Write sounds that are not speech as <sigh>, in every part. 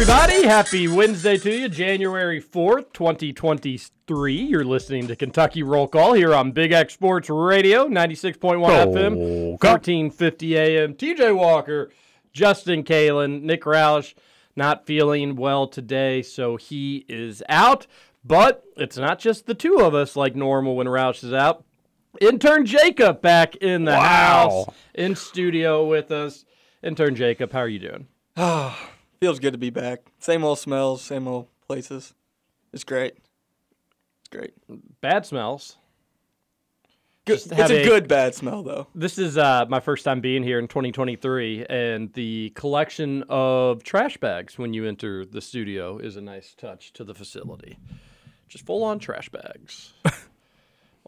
Everybody. Happy Wednesday to you, January 4th, 2023. You're listening to Kentucky Roll Call here on Big X Sports Radio, 96.1 FM, 1450 AM. TJ Walker, Justin Kalen, Nick Roush, not feeling well today, so he is out. But it's not just the two of us like normal when Roush is out. Intern Jacob back in the house, in studio with us. Intern Jacob, how are you doing? <sighs> <sighs> <sighs> Feels good to be back. Same old smells, same old places. It's great. It's great. Bad smells. Good. It's a a- good bad smell though. This is uh, my first time being here in 2023, and the collection of trash bags when you enter the studio is a nice touch to the facility. Just full on trash bags. <laughs>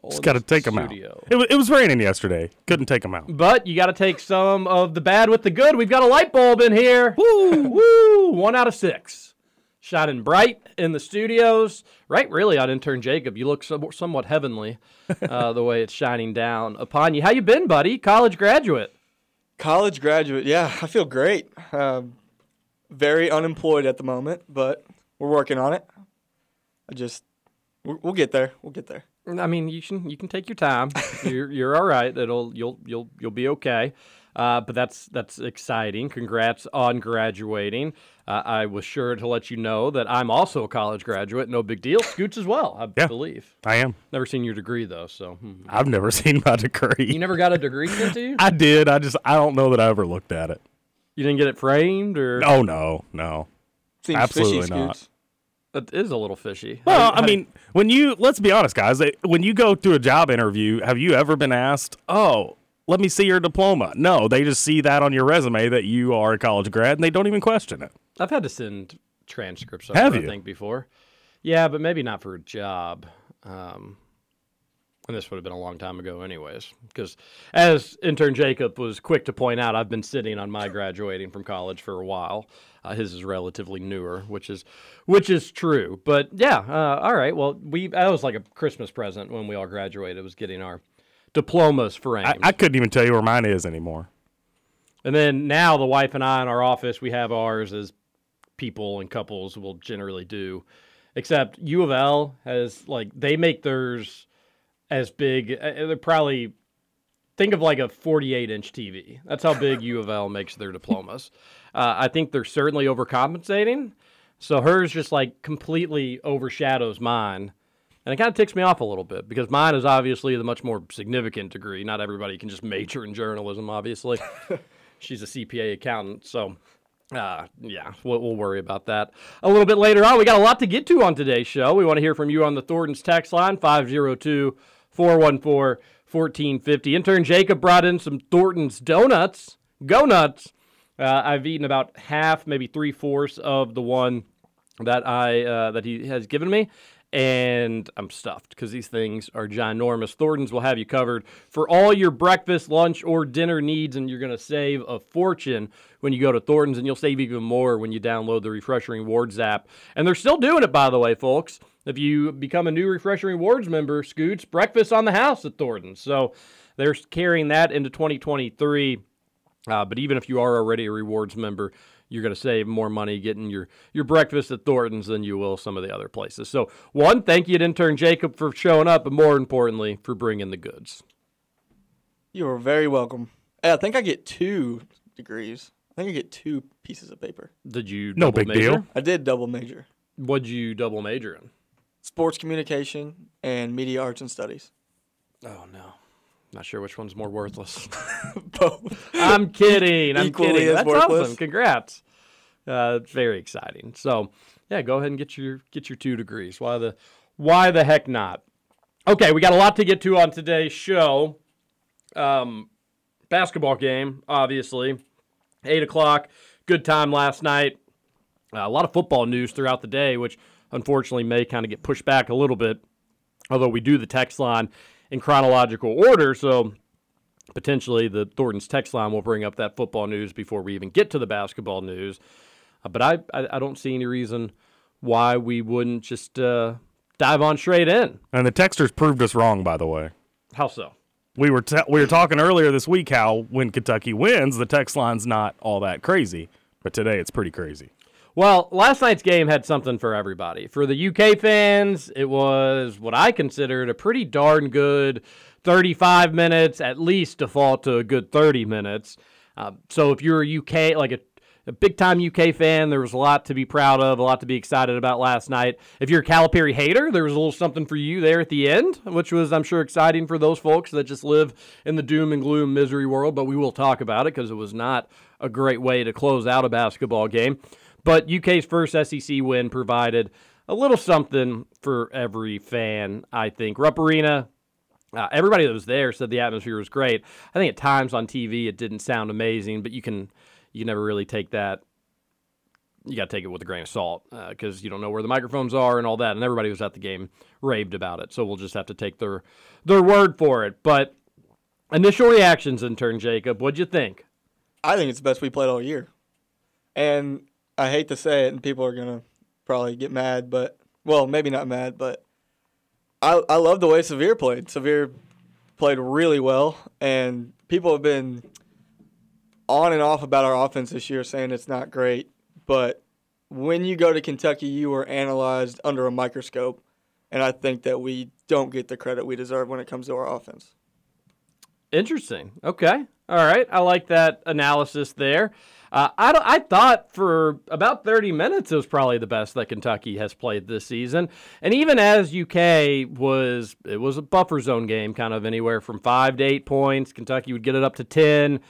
All Just got to the take them out. It, wa- it was raining yesterday. Couldn't take them out. But you got to take some of the bad with the good. We've got a light bulb in here. Woo, woo. One out of six. Shining bright in the studios. Right, really, on intern Jacob. You look some, somewhat heavenly uh, <laughs> the way it's shining down upon you. How you been, buddy? College graduate. College graduate. Yeah, I feel great. Um, very unemployed at the moment, but we're working on it. I just we'll, we'll get there. We'll get there. I mean, you can you can take your time. <laughs> you're you're all right. It'll you'll you'll you'll be okay. Uh, but that's that's exciting. Congrats on graduating. Uh, I was sure to let you know that I'm also a college graduate. No big deal. Scoots as well, I Yeah. believe. I am. Never seen your degree though, so hmm. I've never <laughs> seen my degree. you never got a degree sent to you. <laughs> I did. I just I don't know that I ever looked at it. You didn't get it framed, or Oh no, no. Seems Absolutely fishy, not. It is a little fishy. Well, How- I how- mean, when you let's be honest, guys. When you go through a job interview, have you ever been asked, "Oh, let me see your diploma"? No, they just see that on your resume that you are a college grad, and they don't even question it. I've had to send transcripts. Over, Have I you? think before. Yeah, but maybe not for a job. Um, and this would have been a long time ago, anyways. Because as intern Jacob was quick to point out, I've been sitting on my graduating from college for a while. Uh, his is relatively newer, which is which is true. But yeah, uh, all right. Well, we that was like a Christmas present when we all graduated. Was getting our diplomas framed. I, I couldn't even tell you where mine is anymore. And then now the wife and I in our office, we have ours as people and couples will generally do. Except U of L has like they make theirs as big. uh, They're probably think of like a 48 inch TV. That's how big U of L makes their diplomas. <laughs> Uh, I think they're certainly overcompensating. So hers just like completely overshadows mine. And it kind of ticks me off a little bit because mine is obviously the much more significant degree. Not everybody can just major in journalism, obviously. <laughs> She's a CPA accountant. So, uh, yeah, we'll, we'll worry about that a little bit later on. We got a lot to get to on today's show. We want to hear from you on the Thornton's text line 502 414 1450. Intern Jacob brought in some Thornton's donuts. Go nuts. Uh, I've eaten about half, maybe three fourths of the one that I uh, that he has given me, and I'm stuffed because these things are ginormous. Thornton's will have you covered for all your breakfast, lunch, or dinner needs, and you're going to save a fortune when you go to Thornton's, and you'll save even more when you download the Refreshing Rewards app. And they're still doing it, by the way, folks. If you become a new Refreshing Rewards member, Scoots, breakfast on the house at Thornton's. So they're carrying that into 2023. Uh, but even if you are already a rewards member, you're going to save more money getting your, your breakfast at Thornton's than you will some of the other places. So, one, thank you to intern Jacob for showing up, but more importantly, for bringing the goods. You are very welcome. I think I get two degrees. I think I get two pieces of paper. Did you No double big major? deal. I did double major What'd you double major in? sports communication and media arts and studies. Oh, no. Not sure which one's more worthless. <laughs> Both. I'm kidding. I'm Equally kidding. That's worthless. awesome. Congrats. Uh, very exciting. So, yeah, go ahead and get your get your two degrees. Why the why the heck not? Okay, we got a lot to get to on today's show. Um, basketball game, obviously, eight o'clock. Good time last night. Uh, a lot of football news throughout the day, which unfortunately may kind of get pushed back a little bit. Although we do the text line in chronological order, so potentially the Thornton's text line will bring up that football news before we even get to the basketball news. Uh, but I, I, I don't see any reason why we wouldn't just uh, dive on straight in. And the texters proved us wrong, by the way. How so? We were te- we were talking earlier this week how when Kentucky wins, the text line's not all that crazy, but today it's pretty crazy. Well, last night's game had something for everybody. For the UK fans, it was what I considered a pretty darn good 35 minutes, at least default to a good 30 minutes. Uh, so if you're a UK, like a, a big time UK fan, there was a lot to be proud of, a lot to be excited about last night. If you're a Calipari hater, there was a little something for you there at the end, which was, I'm sure, exciting for those folks that just live in the doom and gloom misery world. But we will talk about it because it was not a great way to close out a basketball game. But UK's first SEC win provided a little something for every fan, I think. Rupp Arena, uh, everybody that was there said the atmosphere was great. I think at times on TV it didn't sound amazing, but you can you never really take that. You got to take it with a grain of salt because you don't know where the microphones are and all that. And everybody was at the game raved about it, so we'll just have to take their their word for it. But initial reactions, in turn, Jacob, what'd you think? I think it's the best we played all year. And I hate to say it, and people are gonna probably get mad, but well, maybe not mad, but I I love the way Sahvir played. Sahvir played really well, and people have been on and off about our offense this year, saying it's not great. But when you go to Kentucky, you are analyzed under a microscope, and I think that we don't get the credit we deserve when it comes to our offense. Interesting. Okay. All right. I like that analysis there. Uh, I, I thought for about 30 minutes it was probably the best that Kentucky has played this season. And even as UK was, it was a buffer zone game, kind of anywhere from five to eight points. Kentucky would get it up to 10.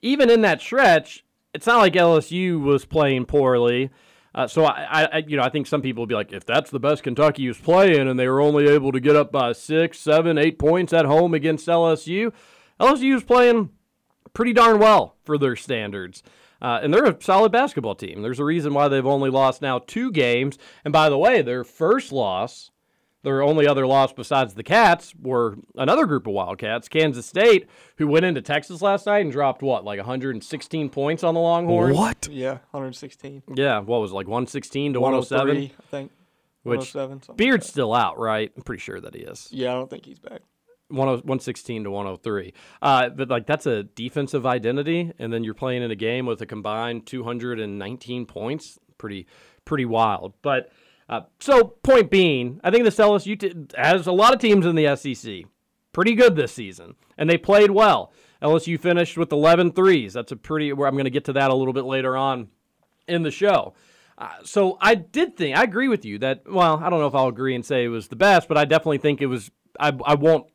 Even in that stretch, it's not like LSU was playing poorly. Uh, so I, I, you know, I think some people will be like, if that's the best Kentucky was playing, and they were only able to get up by six, seven, eight points at home against LSU, LSU was playing pretty darn well for their standards. Uh, and they're a solid basketball team. There's a reason why they've only lost now two games. And by the way, their first loss, their only other loss besides the Cats, were another group of Wildcats, Kansas State, who went into Texas last night and dropped what, like 116 points on the Longhorns? What? Yeah, 116. Yeah, what was it, like 116 to 107? I think. Which 107, something like Beard's still out, right? I'm pretty sure that he is. Yeah, I don't think he's back. 10 116 to 103. Uh, but like that's a defensive identity, and then you're playing in a game with a combined 219 points. Pretty, pretty wild. But uh, so point being, I think this LSU t- has a lot of teams in the SEC. Pretty good this season, and they played well. LSU finished with 11 threes. That's a pretty. Where I'm going to get to that a little bit later on in the show. Uh, so I did think I agree with you that. Well, I don't know if I'll agree and say it was the best, but I definitely think it was. I I won't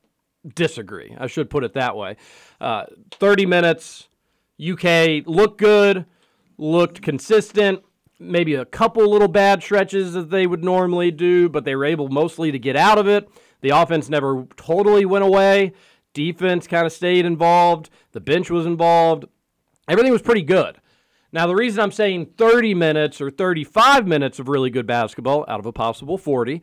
disagree. I should put it that way. Uh, 30 minutes. UK looked good, looked consistent. Maybe a couple little bad stretches that they would normally do, but they were able mostly to get out of it. The offense never totally went away. Defense kind of stayed involved. The bench was involved. Everything was pretty good. Now, the reason I'm saying 30 minutes or 35 minutes of really good basketball out of a possible 40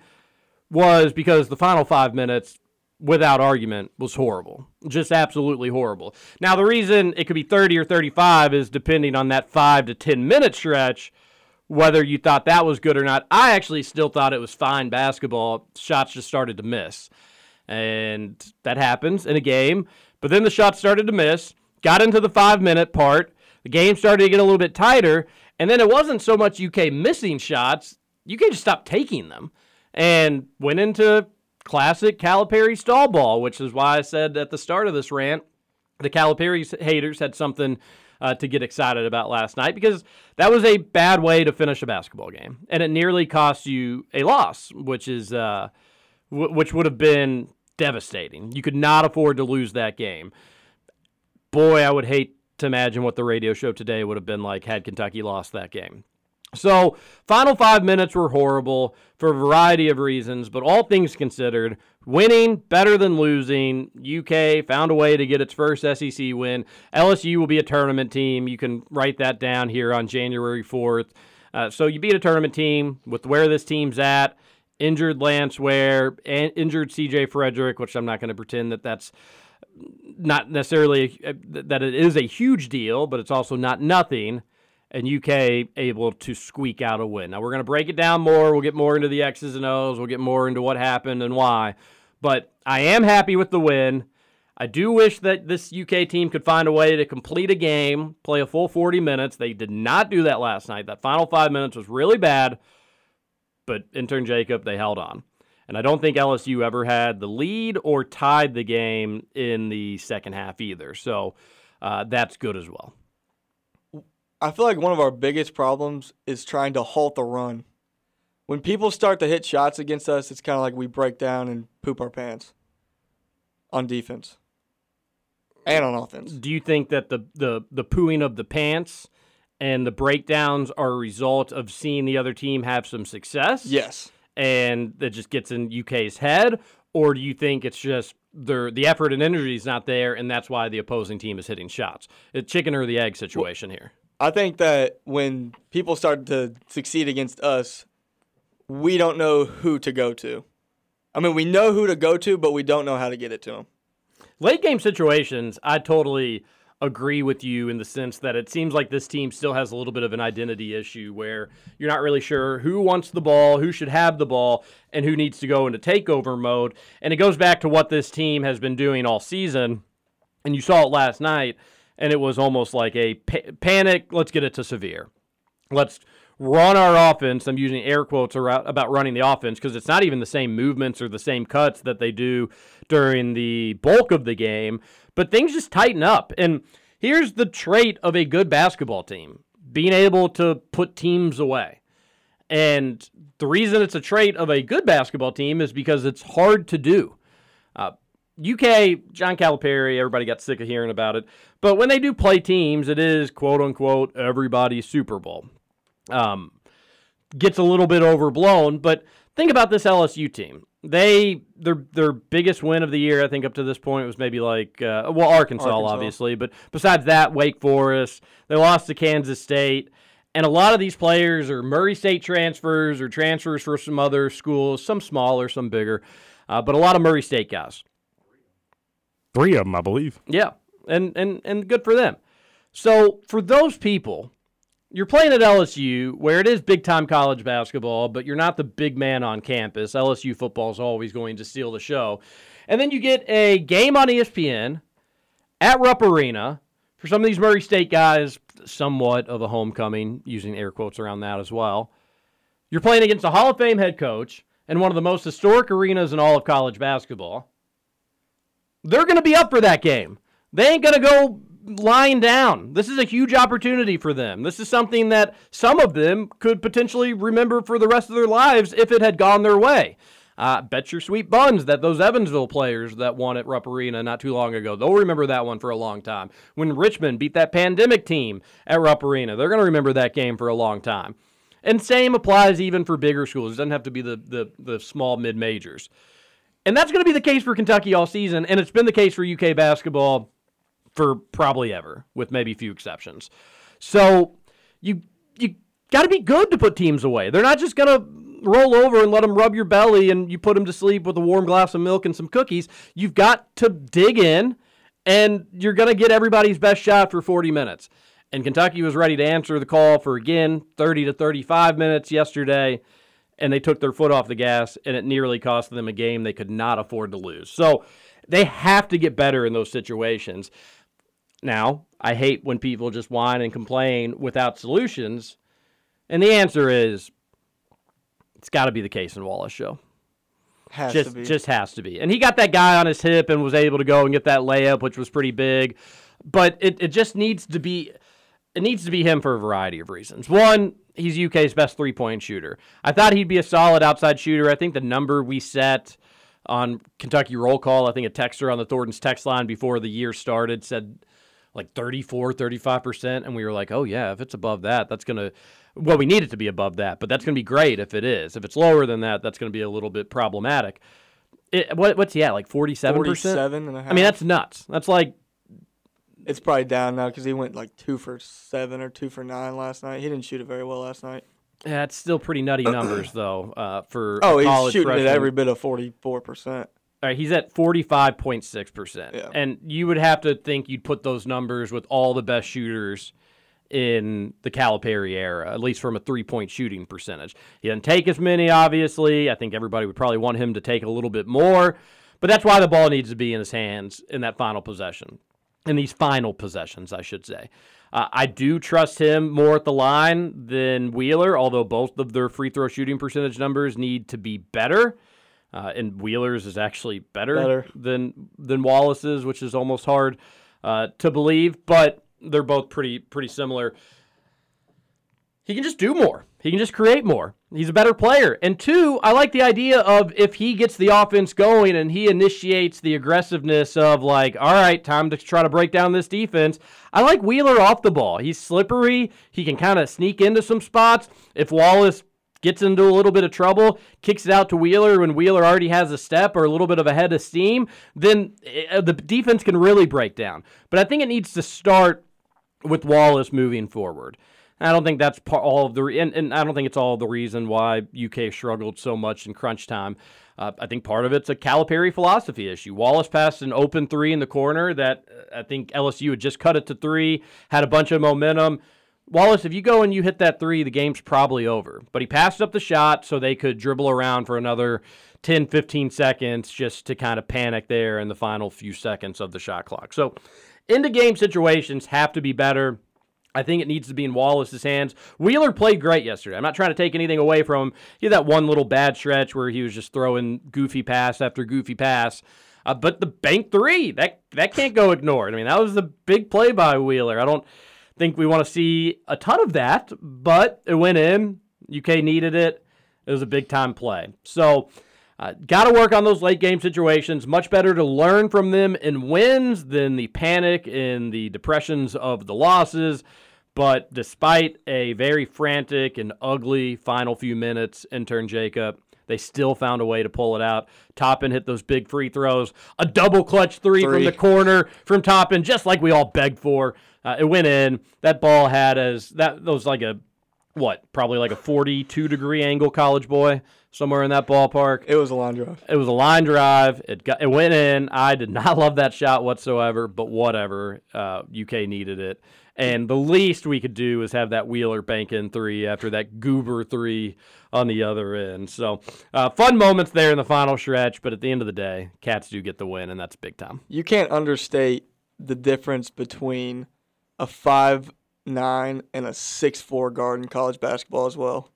was because the final five minutes, without argument, was horrible. Just absolutely horrible. Now, the reason it could be 30 or 35 is depending on that five to 10 minute stretch, whether you thought that was good or not. I actually still thought it was fine basketball. Shots just started to miss. And that happens in a game. But then the shots started to miss, got into the five minute part. The game started to get a little bit tighter. And then it wasn't so much UK missing shots, UK just stopped taking them and went into classic Calipari stall ball, which is why I said at the start of this rant, the Calipari haters had something uh, to get excited about last night because that was a bad way to finish a basketball game, and it nearly cost you a loss, which is uh, w- which would have been devastating. You could not afford to lose that game. Boy, I would hate to imagine what the radio show today would have been like had Kentucky lost that game. So, final five minutes were horrible for a variety of reasons, but all things considered, winning better than losing. UK found a way to get its first SEC win. LSU will be a tournament team. You can write that down here on January 4th. Uh, so, you beat a tournament team with where this team's at. Injured Lance Ware, and injured CJ Frederick, which I'm not going to pretend that that's not necessarily that it is a huge deal, but it's also not nothing and UK able to squeak out a win. Now we're going to break it down more. We'll get more into the X's and O's. We'll get more into what happened and why. But I am happy with the win. I do wish that this UK team could find a way to complete a game, play a full 40 minutes. They did not do that last night. That final five minutes was really bad, but intern Jacob, they held on. And I don't think LSU ever had the lead or tied the game in the second half either. So uh, that's good as well. I feel like one of our biggest problems is trying to halt the run. When people start to hit shots against us, it's kind of like we break down and poop our pants on defense and on offense. Do you think that the the the pooing of the pants and the breakdowns are a result of seeing the other team have some success? Yes. And that just gets in UK's head, or do you think it's just the the effort and energy is not there, and that's why the opposing team is hitting shots? A chicken or the egg situation here. I think that when people start to succeed against us, we don't know who to go to. I mean, we know who to go to, but we don't know how to get it to them. Late game situations, I totally agree with you in the sense that it seems like this team still has a little bit of an identity issue where you're not really sure who wants the ball, who should have the ball, and who needs to go into takeover mode. And it goes back to what this team has been doing all season. And you saw it last night and it was almost like a pa- panic. Let's get it to Sahvir. Let's run our offense. I'm using air quotes about running the offense because it's not even the same movements or the same cuts that they do during the bulk of the game, but things just tighten up. And here's the trait of a good basketball team being able to put teams away. And the reason it's a trait of a good basketball team is because it's hard to do. UK, John Calipari, everybody got sick of hearing about it. But when they do play teams, it is quote unquote everybody's Super Bowl. Um, gets a little bit overblown, but think about this LSU team. They their their biggest win of the year, I think, up to this point was maybe like uh, well Arkansas, Arkansas, obviously, but besides that, Wake Forest. They lost to Kansas State. And a lot of these players are Murray State transfers or transfers for some other schools, some smaller, some bigger, uh, but a lot of Murray State guys. Three of them, I believe. Yeah, and and and good for them. So for those people, you're playing at LSU, where it is big time college basketball, but you're not the big man on campus. LSU football is always going to steal the show, and then you get a game on ESPN at Rupp Arena for some of these Murray State guys. Somewhat of a homecoming, using air quotes around that as well. You're playing against a Hall of Fame head coach and one of the most historic arenas in all of college basketball. They're going to be up for that game. They ain't going to go lying down. This is a huge opportunity for them. This is something that some of them could potentially remember for the rest of their lives if it had gone their way. Uh, bet your sweet buns that those Evansville players that won at Rupp Arena not too long ago, they'll remember that one for a long time. When Richmond beat that pandemic team at Rupp Arena, they're going to remember that game for a long time. And same applies even for bigger schools. It doesn't have to be the, the, the small mid majors. And that's going to be the case for Kentucky all season, and it's been the case for UK basketball for probably ever, with maybe a few exceptions. So you you got to be good to put teams away. They're not just gonna roll over and let them rub your belly and you put them to sleep with a warm glass of milk and some cookies. You've got to dig in, and you're gonna get everybody's best shot for 40 minutes. And Kentucky was ready to answer the call for again 30 to 35 minutes yesterday, and they took their foot off the gas, and it nearly cost them a game they could not afford to lose. So they have to get better in those situations. Now, I hate when people just whine and complain without solutions. And the answer is it's got to be the Cason Wallace show. Has just just has to be. And he got that guy on his hip and was able to go and get that layup which was pretty big. But it, it just needs to be it needs to be him for a variety of reasons. One, he's UK's best three-point shooter. I thought he'd be a solid outside shooter. I think the number we set on Kentucky roll call, I think a texter on the Thornton's text line before the year started said like 34, 35%. And we were like, oh, yeah, if it's above that, that's going to, well, we need it to be above that, but that's going to be great if it is. If it's lower than that, that's going to be a little bit problematic. It, what, what's he at? Like 47%? 47 and a half. I mean, that's nuts. That's like, It's probably down now because he went like two for seven or two for nine last night. He didn't shoot it very well last night. yeah, it's still pretty nutty <clears throat> numbers, though, uh, for Oh, he's shooting freshman. at every bit of 44%. All right, he's at 45.6%. Yeah. And you would have to think you'd put those numbers with all the best shooters in the Calipari era, at least from a three point shooting percentage. He didn't take as many, obviously. I think everybody would probably want him to take a little bit more, but that's why the ball needs to be in his hands in that final possession, in these final possessions, I should say. Uh, I do trust him more at the line than Wheeler, although both of their free throw shooting percentage numbers need to be better. Uh, and Wheeler's is actually better, Better. than than Wallace's, which is almost hard uh, to believe. But they're both pretty pretty similar. He can just do more. He can just create more. He's a better player. And two, I like the idea of if he gets the offense going and he initiates the aggressiveness of like, all right, time to try to break down this defense. I like Wheeler off the ball. He's slippery. He can kind of sneak into some spots. If Wallace gets into a little bit of trouble, kicks it out to Wheeler when Wheeler already has a step or a little bit of a head of steam, then uh, the defense can really break down. But I think it needs to start with Wallace moving forward. I don't think that's part, all of the, re- and, and I don't think it's all the reason why UK struggled so much in crunch time. Uh, I think part of it's a Calipari philosophy issue. Wallace passed an open three in the corner that uh, I think LSU had just cut it to three, had a bunch of momentum. Wallace, if you go and you hit that three, the game's probably over. But he passed up the shot so they could dribble around for another 10, 15 seconds just to kind of panic there in the final few seconds of the shot clock. So, into game situations have to be better. I think it needs to be in Wallace's hands. Wheeler played great yesterday. I'm not trying to take anything away from him. He had that one little bad stretch where he was just throwing goofy pass after goofy pass. Uh, but the bank three, that that can't go ignored. I mean, that was a big play by Wheeler. I don't think we want to see a ton of that, but it went in. UK needed it. It was a big time play. So, uh, got to work on those late game situations. Much better to learn from them in wins than the panic and the depressions of the losses. But despite a very frantic and ugly final few minutes, intern Jacob, they still found a way to pull it out. Toppin hit those big free throws, a double clutch three, from the corner from Toppin, just like we all begged for. Uh, it went in. That ball had as that, that was like a what? Probably like a 42 degree angle, college boy, somewhere in that ballpark. It was a line drive. It was a line drive. It got it went in. I did not <laughs> love that shot whatsoever, but whatever. Uh, UK needed it, and the least we could do is have that Wheeler bank in three after that Goober three on the other end. So uh, fun moments there in the final stretch, but at the end of the day, Cats do get the win, and that's big time. You can't understate the difference between a five nine and a six four guard in college basketball as well.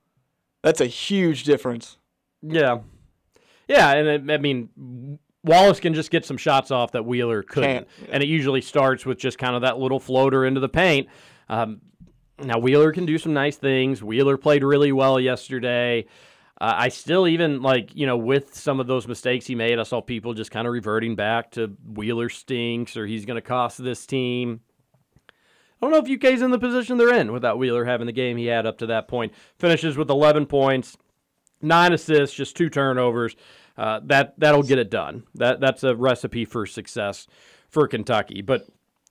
That's a huge difference. Yeah, yeah, and I mean. Wallace can just get some shots off that Wheeler couldn't, yeah. and it usually starts with just kind of that little floater into the paint. Um, Now Wheeler can do some nice things. Wheeler played really well yesterday. Uh, I still even like you know with some of those mistakes he made, I saw people just kind of reverting back to Wheeler stinks or he's going to cost this team. I don't know if UK's in the position they're in without Wheeler having the game he had up to that point. Finishes with 11 points, nine assists, just two turnovers. Uh, that that'll get it done. That that's a recipe for success for Kentucky. But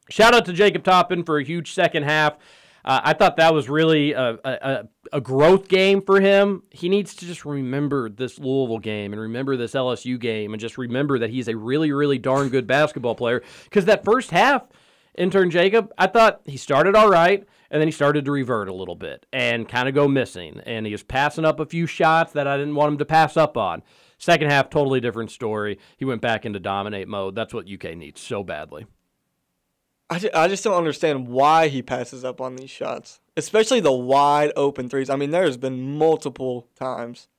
shout out to Jacob Toppin for a huge second half. Uh, I thought that was really a, a, a- a growth game for him. He needs to just remember this Louisville game and remember this LSU game and just remember that he's a really, really darn good basketball player. Because that first half, intern Jacob, I thought he started all right and then he started to revert a little bit and kind of go missing. And he was passing up a few shots that I didn't want him to pass up on. Second half, totally different story. He went back into dominate mode. That's what UK needs so badly. I ju- I just don't understand why he passes up on these shots, especially the wide open threes. I mean, there's been multiple times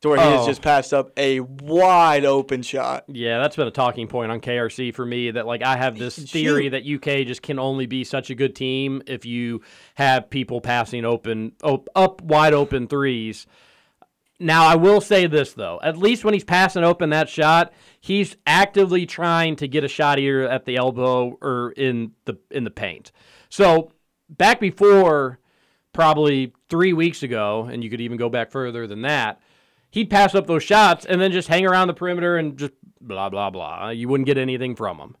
to where he has Oh. just passed up a wide open shot. Yeah, that's been a talking point on KRC for me. That like I have this <laughs> theory that UK just can only be such a good team if you have people passing open, op- up wide open threes. Now I will say this though, at least when he's passing open that shot, he's actively trying to get a shot either at the elbow or in the in the paint. So back before probably three weeks ago, and you could even go back further than that, he'd pass up those shots and then just hang around the perimeter and just blah blah blah. You wouldn't get anything from him.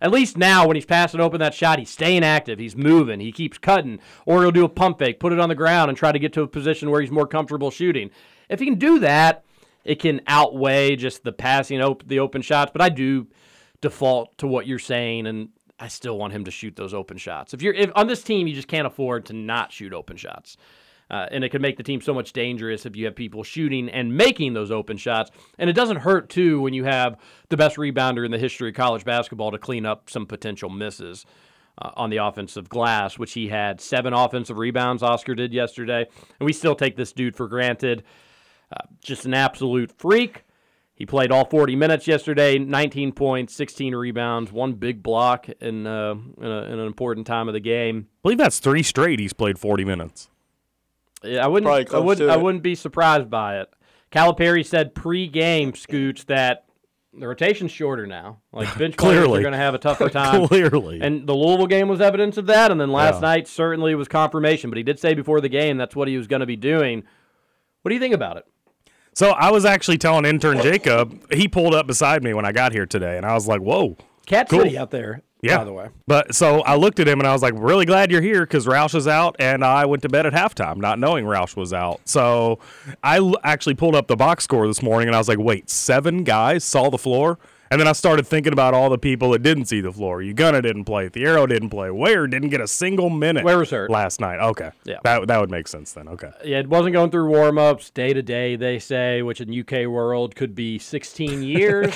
At least now, when he's passing open that shot, he's staying active. He's moving. He keeps cutting, or he'll do a pump fake, put it on the ground, and try to get to a position where he's more comfortable shooting. If he can do that, it can outweigh just the passing op- the open shots. But I do default to what you're saying, and I still want him to shoot those open shots. If you're if on this team, you just can't afford to not shoot open shots. Uh, and it can make the team so much dangerous if you have people shooting and making those open shots. And it doesn't hurt too when you have the best rebounder in the history of college basketball to clean up some potential misses uh, on the offensive glass, which he had seven offensive rebounds. Oscar did yesterday, and we still take this dude for granted. Uh, just an absolute freak. He played all 40 minutes yesterday, 19 points, 16 rebounds, one big block in, uh, in, a, in an important time of the game. I believe that's three straight. He's played 40 minutes. Yeah, I wouldn't. I wouldn't. I wouldn't be surprised by it. Calipari said pre-game, Scooch, that the rotation's shorter now. Like <laughs> bench players are going to have a tougher <laughs> time. Clearly. And the Louisville game was evidence of that. And then last Yeah. night certainly was confirmation. But he did say before the game that's what he was going to be doing. What do you think about it? So I was actually telling intern Jacob, he pulled up beside me when I got here today, and I was like, whoa. Cat Cool. City out there. Yeah. By the way. But so I looked at him and I was like, really glad you're here because Roush is out, and I went to bed at halftime not knowing Roush was out. So I l- actually pulled up the box score this morning and I was like, wait, seven guys saw the floor? And then I started thinking about all the people that didn't see the floor. Ugonna didn't play. Thiero didn't play. Ware didn't get a single minute Ware was hurt. last night. Okay. Yeah. That, that would make sense then. Okay. Yeah, it wasn't going through warm ups day to day, they say, which in UK world could be 16 <laughs> years,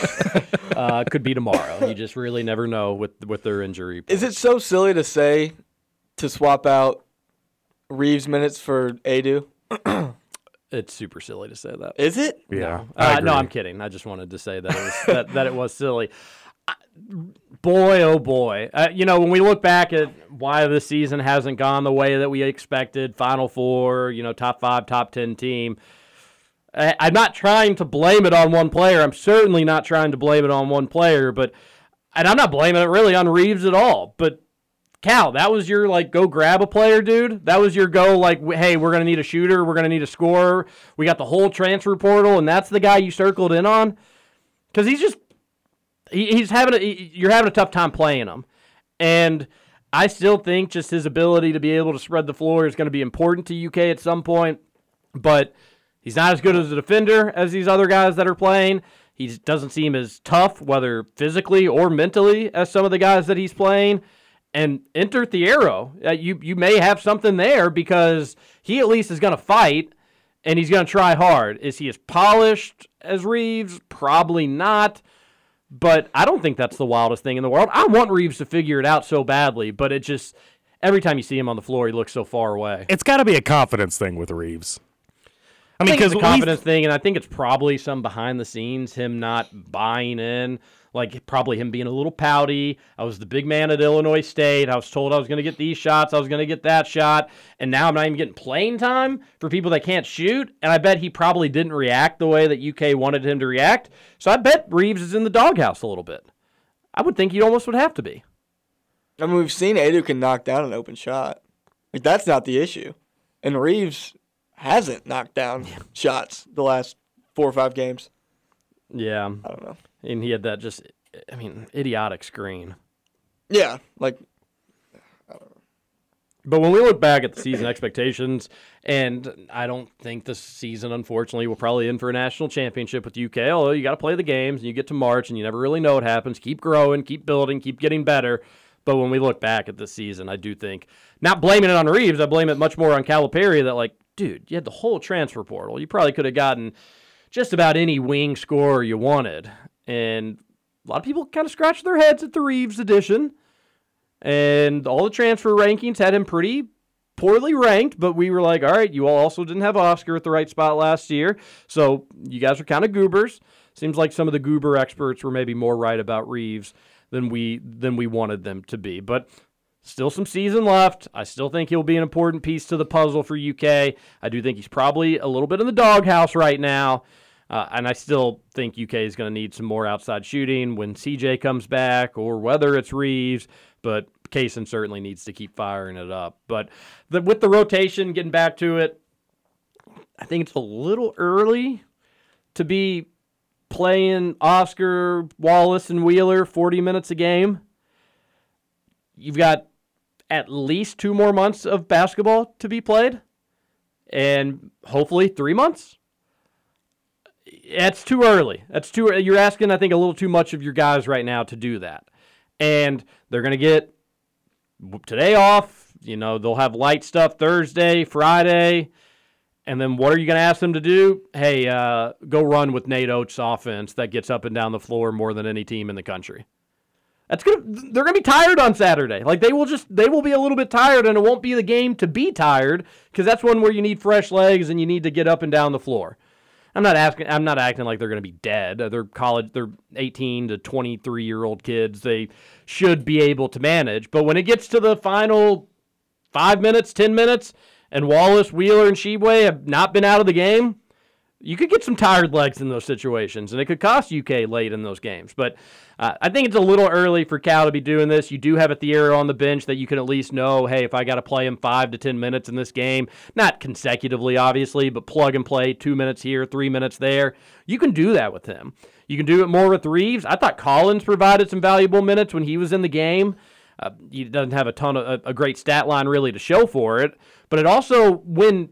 uh, could be tomorrow. You just really never know with with their injury. Is it so silly to say to swap out Reeves minutes for Adu? <clears throat> It's super silly to say that. Is it? Yeah. I Uh, no. I'm kidding. I just wanted to say that it was that, that it was silly. I- Boy, oh boy! Uh, you know when we look back at why the season hasn't gone the way that we expected, Final Four, you know, top five, top ten team. I, I'm not trying to blame it on one player. I'm certainly not trying to blame it on one player, but and I'm not blaming it really on Reeves at all. But Cal, that was your like go grab a player, dude. That was your go like, hey, we're gonna need a shooter, we're gonna need a scorer. We got the whole transfer portal, and that's the guy you circled in on, because he's just he, he's having a he- you're having a tough time playing him, and I still think just his ability to be able to spread the floor is going to be important to UK at some point, but he's not as good as a defender as these other guys that are playing. He doesn't seem as tough, whether physically or mentally, as some of the guys that he's playing. And enter Thiero. Uh, you you may have something there because he at least is going to fight and he's going to try hard. Is he as polished as Reeves? Probably not. But I don't think that's the wildest thing in the world. I want Reeves to figure it out so badly, but it just every time you see him on the floor, he looks so far away. It's got to be a confidence thing with Reeves. I I mean, because a confidence thing, and I think it's probably some behind the scenes, him not buying in, like probably him being a little pouty. I was the big man at Illinois State. I was told I was going to get these shots, I was going to get that shot, and now I'm not even getting playing time for people that can't shoot. And I bet he probably didn't react the way that UK wanted him to react. So I bet Reeves is in the doghouse a little bit. I would think he almost would have to be. I mean, we've seen Adu can knock down an open shot. Like that's not the issue, and Reeves hasn't knocked down shots the last four or five games. Yeah, I don't know. And he had that just, I mean, idiotic screen. Yeah, like But when we look back at the season expectations, and I don't think this season, unfortunately, will probably in for a national championship with UK. Although you got to play the games, and you get to March, and you never really know what happens. Keep growing, keep building, keep getting better. But when we look back at this season, I do think not blaming it on Reeves, I blame it much more on Calipari. That like, dude, you had the whole transfer portal. You probably could have gotten just about any wing scorer you wanted, and a lot of people kind of scratched their heads at the Reeves edition and all the transfer rankings had him pretty poorly ranked, but we were like, all right, you all also didn't have Oscar at the right spot last year, so you guys are kind of goobers. Seems like some of the goober experts were maybe more right about Reeves than we than we wanted them to be, but. Still some season left. I still think he'll be an important piece to the puzzle for UK. I do think he's probably a little bit in the doghouse right now. Uh, and I still think UK is going to need some more outside shooting when CJ comes back or whether it's Reeves but Cason certainly needs to keep firing it up. But the, with the rotation, getting back to it, I think it's a little early to be playing Oscar, Wallace, and Wheeler 40 minutes a game. You've got at least two more months of basketball to be played, and hopefully three months. That's too early. That's too. You're asking, I think, a little too much of your guys right now to do that and they're going to get today off. You know, they'll have light stuff Thursday, Friday. And then what are you going to ask them to do? Hey, uh, go run with Nate Oats' offense that gets up and down the floor more than any team in the country. That's gonna. They're gonna be tired on Saturday. Like they will just. They will be a little bit tired, and it won't be the game to be tired because that's one where you need fresh legs and you need to get up and down the floor. I'm not asking. I'm not acting like they're going to be dead. Uh, they're college. They're 18 to 23 year old kids. They should be able to manage. But when it gets to the final five minutes, 10 minutes, and Wallace, Wheeler, and Tshiebwe have not been out of the game, you could get some tired legs in those situations, and it could cost UK late in those games. But uh, I think it's a little early for Cal to be doing this. You do have a Thiero on the bench that you can at least know, hey, if I got to play him five to ten minutes in this game, not consecutively, obviously, but plug and play two minutes here, three minutes there. You can do that with him. You can do it more with Reeves. I thought Collins provided some valuable minutes when he was in the game. Uh, he doesn't have a ton of a, a great stat line really to show for it, but it also when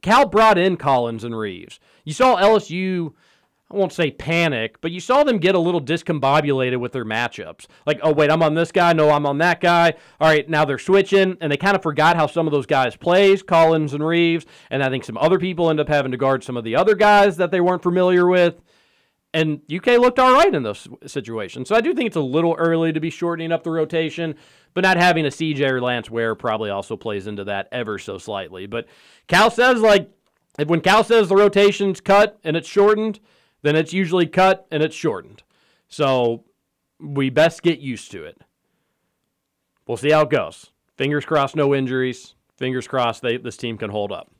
Cal brought in Collins and Reeves you saw LSU. I won't say panic, but you saw them get a little discombobulated with their matchups. Like, oh, wait, I'm on this guy. No, I'm on that guy. All right, now they're switching, and they kind of forgot how some of those guys plays, Collins and Reeves, and I think some other people end up having to guard some of the other guys that they weren't familiar with. And UK looked all right in those situations. So I do think it's a little early to be shortening up the rotation, but not having a CJ or Lance Ware probably also plays into that ever so slightly. But Cal says, like, if when Cal says the rotation's cut and it's shortened, then it's usually cut and it's shortened. So we best get used to it. We'll see how it goes. Fingers crossed, no injuries. Fingers crossed, they, this team can hold up.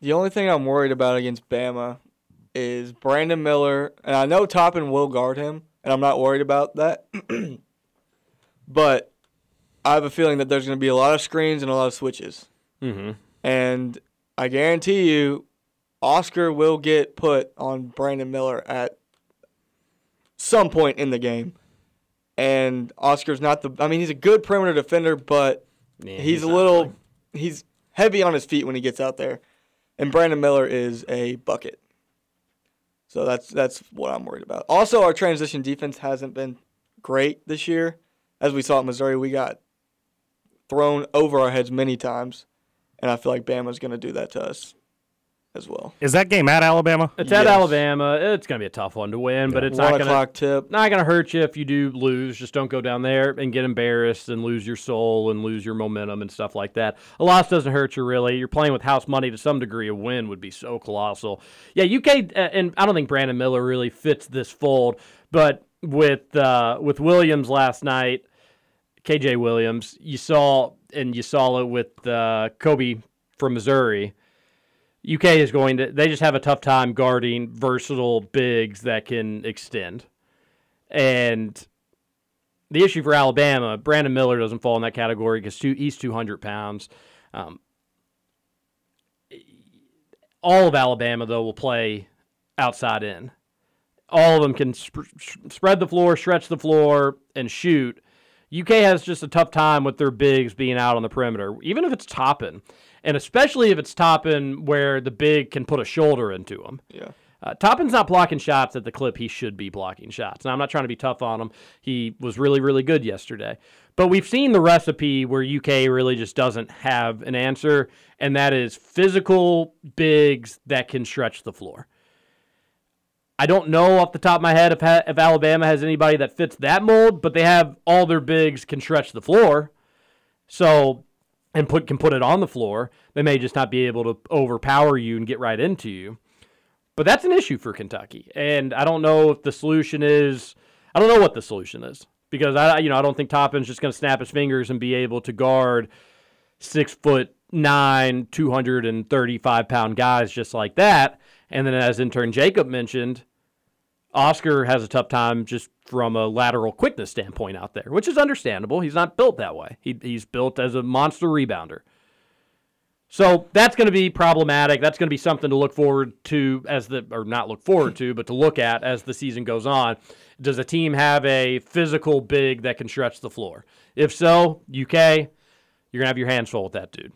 The only thing I'm worried about against Bama is Brandon Miller, and I know Toppin will guard him, and I'm not worried about that. <clears throat> but I have a feeling that there's going to be a lot of screens and a lot of switches. Mm-hmm. And I guarantee you, Oscar will get put on Brandon Miller at some point in the game. And Oscar's not the. I mean, he's a good perimeter defender, but he's, he's, a little. Really. He's heavy on his feet when he gets out there, and Brandon Miller is a bucket. So that's that's what I'm worried about. Also, our transition defense hasn't been great this year, as we saw at Missouri. We got thrown over our heads many times and I feel like Bama's going to do that to us as well. Is that game at Alabama? It's yes. at Alabama. It's going to be a tough one to win, yeah. but it's one not going to not going to hurt you if you do lose. Just don't go down there and get embarrassed and lose your soul and lose your momentum and stuff like that. A loss doesn't hurt you really. You're playing with house money to some degree. A win would be so colossal. Yeah, UK uh, and I don't think Brandon Miller really fits this fold, but with uh, with Williams last night, KJ Williams, you saw and you saw it with uh, Kobe from Missouri. UK is going to, they just have a tough time guarding versatile bigs that can extend. And the issue for Alabama, Brandon Miller doesn't fall in that category because he's 200 pounds. Um, all of Alabama, though, will play outside in. All of them can sp- spread the floor, stretch the floor, and shoot UK has just a tough time with their bigs being out on the perimeter, even if it's Toppin, and especially if it's Toppin where the big can put a shoulder into him. Yeah. Uh, Toppin's not blocking shots at the clip he should be blocking shots. Now, I'm not trying to be tough on him. He was really, really good yesterday. But we've seen the recipe where UK really just doesn't have an answer, and that is physical bigs that can stretch the floor. I don't know off the top of my head if, if Alabama has anybody that fits that mold, but they have all their bigs can stretch the floor. So, and put can put it on the floor. They may just not be able to overpower you and get right into you. But that's an issue for Kentucky, and I don't know if the solution is. I don't know what the solution is because I, you know, I don't think Toppin's just going to snap his fingers and be able to guard six foot nine, two hundred and thirty-five pound guys just like that. And then, as intern Jacob mentioned, Oscar has a tough time just from a lateral quickness standpoint out there, which is understandable. He's not built that way. He, he's built as a monster rebounder. So that's going to be problematic. That's going to be something to look forward to as the, or not look forward to, but to look at as the season goes on. Does a team have a physical big that can stretch the floor? If so, UK, you're going to have your hands full with that dude.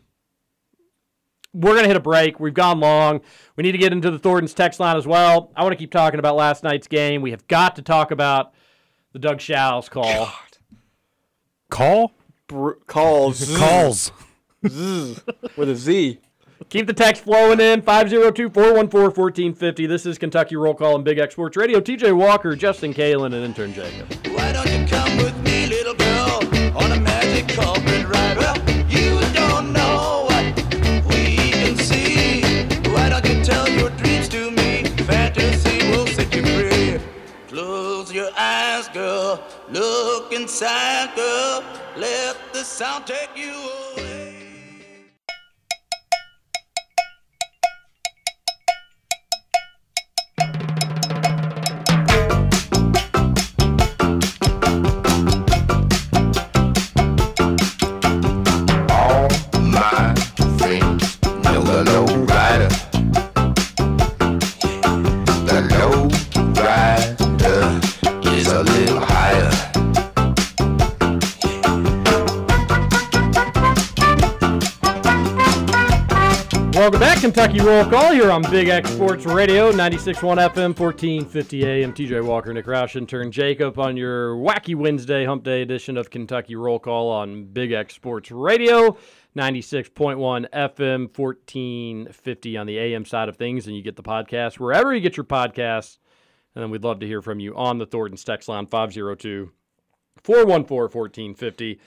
We're going to hit a break. We've gone long. We need to get into the Thornton's text line as well. I want to keep talking about last night's game. We have got to talk about the Doug Shows call. Call? Br- calls. <laughs> Calls. Zzz, with a Z. Keep the text flowing in 502 414 1450. This is Kentucky Roll Call and Big X Sports Radio. TJ Walker, Justin Kalen, and intern Jacob. Look inside, girl. Let the sound take you. Kentucky Roll Call here on Big X Sports Radio, 96.1 FM, 1450 AM. TJ Walker, Nick Roush, intern Jacob on your wacky Wednesday hump day edition of Kentucky Roll Call on Big X Sports Radio, 96.1 FM, 1450 on the AM side of things. And you get the podcast wherever you get your podcasts. And then we'd love to hear from you on the Thornton's text line, 502 414 1450.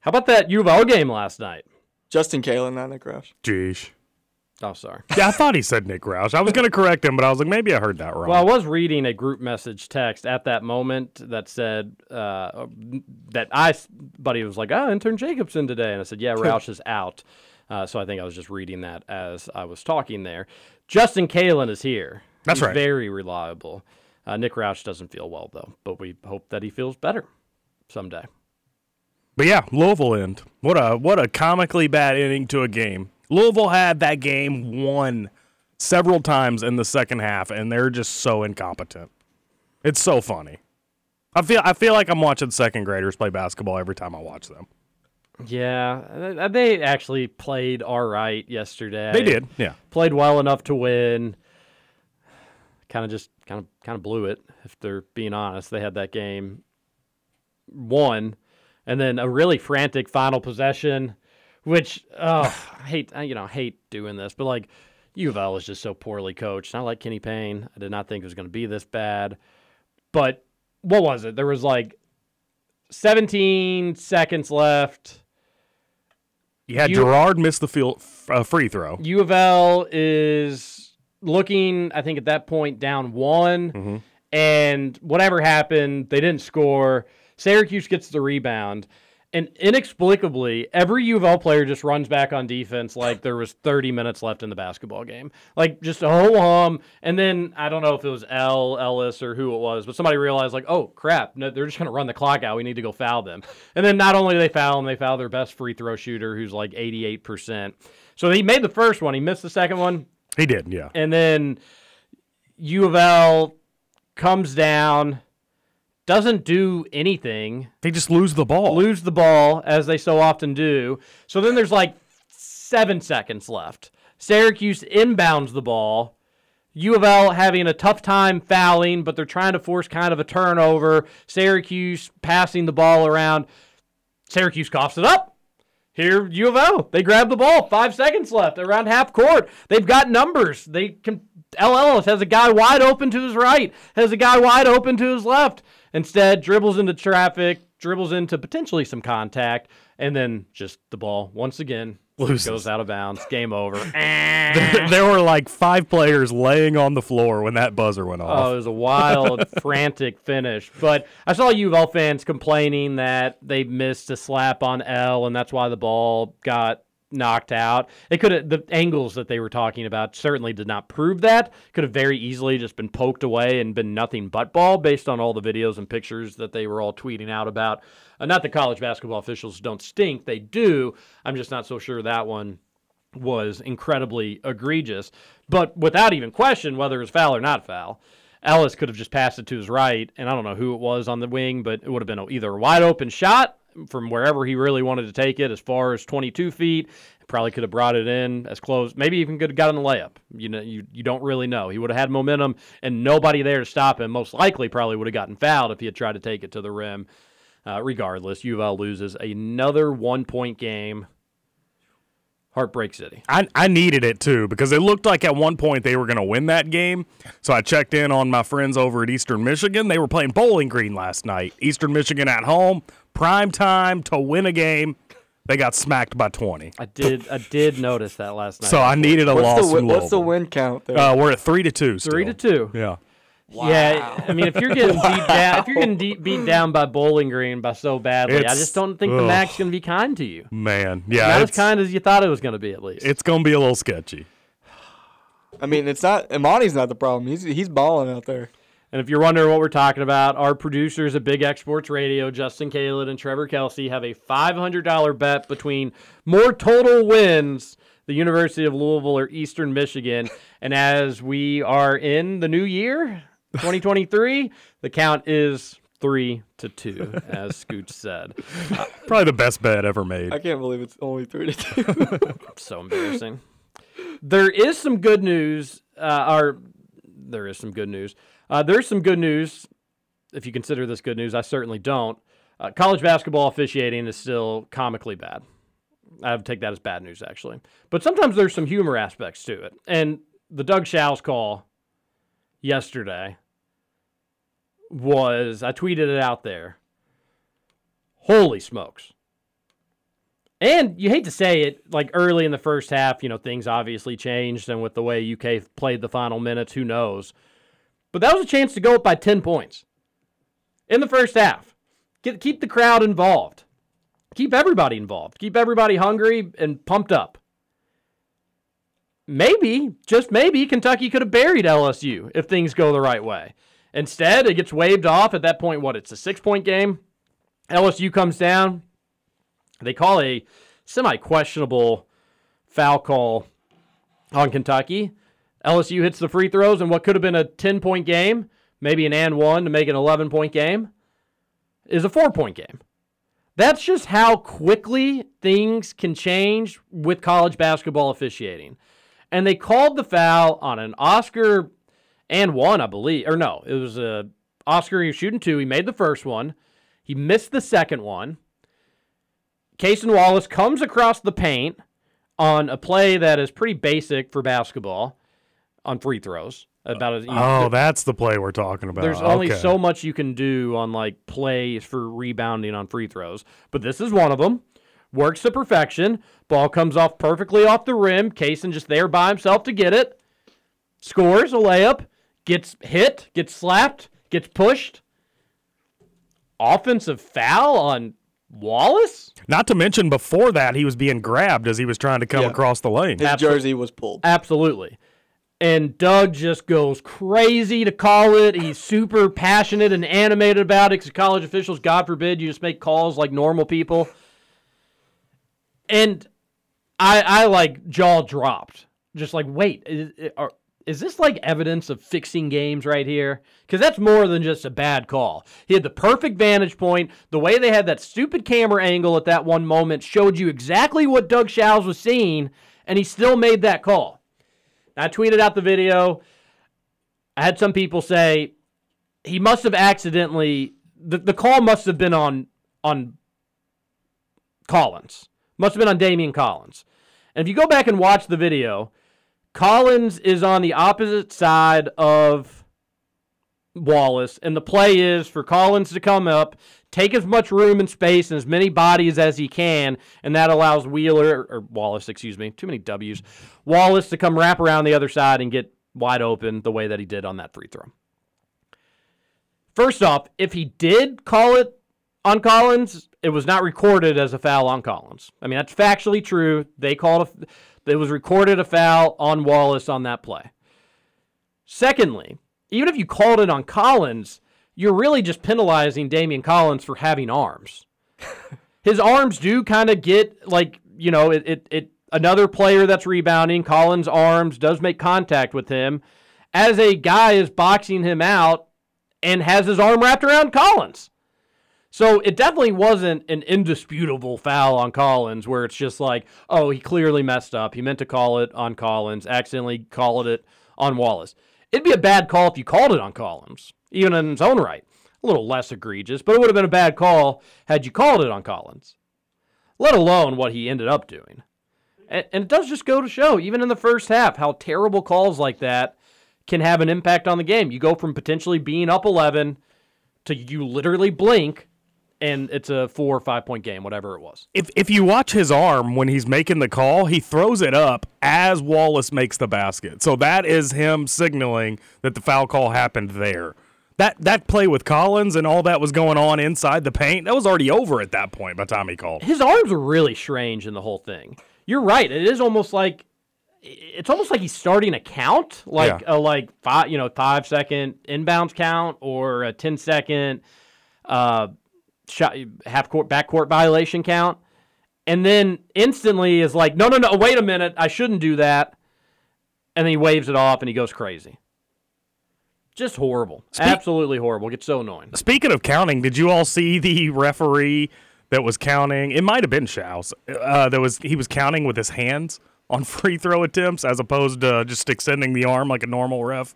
How about that U of L game last night? Justin Kalen, not Nick Roush. Jeez. Oh, sorry. <laughs> Yeah, I thought he said Nick Roush. I was going to correct him, but I was like, maybe I heard that wrong. Well, I was reading a group message text at that moment that said uh, that I, buddy was like, oh, intern Jacobson today. And I said, yeah, Roush is out. Uh, so I think I was just reading that as I was talking there. Justin Kalen is here. That's He's right. Very reliable. Uh, Nick Roush doesn't feel well, though, but we hope that he feels better someday. But yeah, Louisville end. What a what a comically bad ending to a game. Louisville had that game won several times in the second half, and they're just so incompetent. It's so funny. I feel I feel like I'm watching second graders play basketball every time I watch them. Yeah, they actually played all right yesterday. They did, yeah. Played well enough to win. Kind of just kind of kind of blew it if they're being honest. They had that game won and then a really frantic final possession which oh, I hate I, you know, I hate doing this, but like U of L is just so poorly coached. I like Kenny Payne. I did not think it was going to be this bad. But what was it? There was like 17 seconds left. You had U- Gerard miss the field uh, free throw. U of L is looking, I think, at that point down one, and whatever happened, they didn't score. Syracuse gets the rebound, and inexplicably, every U of L player just runs back on defense like there was 30 minutes left in the basketball game. Like just a whole hum, and then I don't know if it was El, Ellis, or who it was, but somebody realized like, oh crap, no, they're just gonna run the clock out. We need to go foul them. And then not only do they foul them, they foul their best free throw shooter, who's like 88%. So he made the first one, he missed the second one, He did, yeah. and then U of L comes down, doesn't do anything. They just lose the ball. Lose the ball as they so often do. So then there's like seven seconds left. Syracuse inbounds the ball. U of L having a tough time fouling, but they're trying to force kind of a turnover. Syracuse passing the ball around. Syracuse coughs it up. Here, U of L. They grab the ball. Five seconds left around half court. They've got numbers. They can. El. Ellis has a guy wide open to his right, has a guy wide open to his left. Instead, dribbles into traffic, dribbles into potentially some contact, and then just the ball once again Loses. goes out of bounds. Game over. <laughs> Eh. there, there were like five players laying on the floor when that buzzer went off. Oh, it was a wild, <laughs> frantic finish. But I saw U of L fans complaining that they missed a slap on El, and that's why the ball got knocked out. It could have the angles that they were talking about certainly did not prove that. Could have very easily just been poked away and been nothing but ball based on all the videos and pictures that they were all tweeting out about. Uh, not that college basketball officials don't stink, they do. I'm just not so sure that one was incredibly egregious. But without even question whether it was foul or not foul, Ellis could have just passed it to his right, and I don't know who it was on the wing, but it would have been either a wide open shot from wherever he really wanted to take it, as far as 22 feet. Probably could have brought it in as close, maybe even could have gotten the layup. You know, you, you don't really know. He would have had momentum and nobody there to stop him. Most likely, probably would have gotten fouled if he had tried to take it to the rim. Uh, regardless, U of L loses another one point game. Heartbreak City. I, I needed it too because it looked like at one point they were going to win that game. So I checked in on my friends over at Eastern Michigan. They were playing Bowling Green last night. Eastern Michigan at home, prime time to win a game. They got smacked by 20. I did I did notice that last night. So I needed a What's loss the, from what's the win count there? Uh, we're at three to two. Three to two. Yeah. Yeah, I mean, if you're getting beat <laughs> down, if you're getting de- beat down by Bowling Green by so badly, I just don't think the ugh. MAC's going to be kind to you. Man, yeah, Not as kind as you thought it was going to be, at least. it's gonna be a little sketchy. I mean, it's not. Emoni's not the problem. He's he's balling out there. And if you're wondering what we're talking about, our producers at Big X Sports Radio, Justin Kalen and Trevor Kelsey, have a $500 bet between more total wins, the University of Louisville or Eastern Michigan. and as we are in the new year, 2023, the count is three to two, <laughs> as Scooch said. <laughs> Probably the best bet ever made. I can't believe it's only three to two. <laughs> so embarrassing. There is some good news. Uh, or there is some good news. Uh, there's some good news. If you consider this good news, I certainly don't. Uh, college basketball officiating is still comically bad. I would take that as bad news, actually. But sometimes there's some humor aspects to it. And the Doug Shows call yesterday was, I tweeted it out there. Holy smokes. And you hate to say it, like early in the first half, you know, things obviously changed. And with the way UK played the final minutes, who knows? But that was a chance to go up by 10 points in the first half. Get, keep the crowd involved. Keep everybody involved. Keep everybody hungry and pumped up. Maybe, just maybe, Kentucky could have buried LSU if things go the right way. Instead, it gets waved off at that point. What? It's a six point game. LSU comes down. They call a semi questionable foul call on Kentucky. LSU hits the free throws, and what could have been a 10 point game, maybe an and one to make an 11 point game, is a four point game. That's just how quickly things can change with college basketball officiating. And they called the foul on an Oscar and one, I believe. Or no, it was a Oscar he was shooting two. He made the first one. He missed the second one. Cason Wallace comes across the paint on a play that is pretty basic for basketball on free throws. About as Oh, that's the play we're talking about. there's only Okay. so much you can do on like plays for rebounding on free throws, but this is one of them. Works to perfection. Ball comes off perfectly off the rim. Cason just there by himself to get it. Scores a layup. Gets hit. Gets slapped. Gets pushed. Offensive foul on Wallace. Not to mention before that he was being grabbed as he was trying to come Yeah. across the lane. His jersey was pulled. Absolutely. And Doug just goes crazy to call it. He's super passionate and animated about it because college officials, God forbid, you just make calls like normal people. And I, I like jaw dropped, just like, wait, is, are, is this like evidence of fixing games right here? Because that's more than just a bad call. He had the perfect vantage point. The way they had that stupid camera angle at that one moment showed you exactly what Doug Shows was seeing, and he still made that call. I tweeted out the video. I had some people say he must have accidentally the, the call must have been on on Collins. Must have been on Daimion Collins. And if you go back and watch the video, Collins is on the opposite side of Wallace, and the play is for Collins to come up, take as much room and space and as many bodies as he can, and that allows Wheeler or Wallace, excuse me, too many W's, Wallace to come wrap around the other side and get wide open the way that he did on that free throw. First off, if he did call it on Collins, it was not recorded as a foul on Collins. I mean, that's factually true. They called a, it was recorded a foul on Wallace on that play. Secondly, even if you called it on Collins, you're really just penalizing Daimion Collins for having arms. <laughs> His arms do kind of get like, you know, it, it, it another player that's rebounding, Collins' arms does make contact with him as a guy is boxing him out and has his arm wrapped around Collins. So it definitely wasn't an indisputable foul on Collins where it's just like, oh, he clearly messed up. He meant to call it on Collins, accidentally called it on Wallace. It'd be a bad call if you called it on Collins, even in its own right. A little less egregious, but it would have been a bad call had you called it on Collins, let alone what he ended up doing. And, and it does just go to show, even in the first half, how terrible calls like that can have an impact on the game. You go from potentially being up 11 to you literally blink and it's a four or five point game, whatever it was. If if you watch his arm when he's making the call, he throws it up as Wallace makes the basket. So that is him signaling that the foul call happened there. That that play with Collins and all that was going on inside the paint, that was already over at that point by the time he called. His arms were really strange in the whole thing. You're right. It is almost like it's almost like he's starting a count, like Yeah. a like five, you know, five second inbounds count or a 10 second uh, shot half court back court violation count, and then instantly is like, no, no, no, wait a minute, I shouldn't do that, and then he waves it off and he goes crazy. Just horrible, absolutely horrible. Gets so annoying. Speaking of counting, did you all see the referee that was counting? It might have been Shows. Uh, that was he was counting with his hands on free throw attempts as opposed to just extending the arm like a normal ref.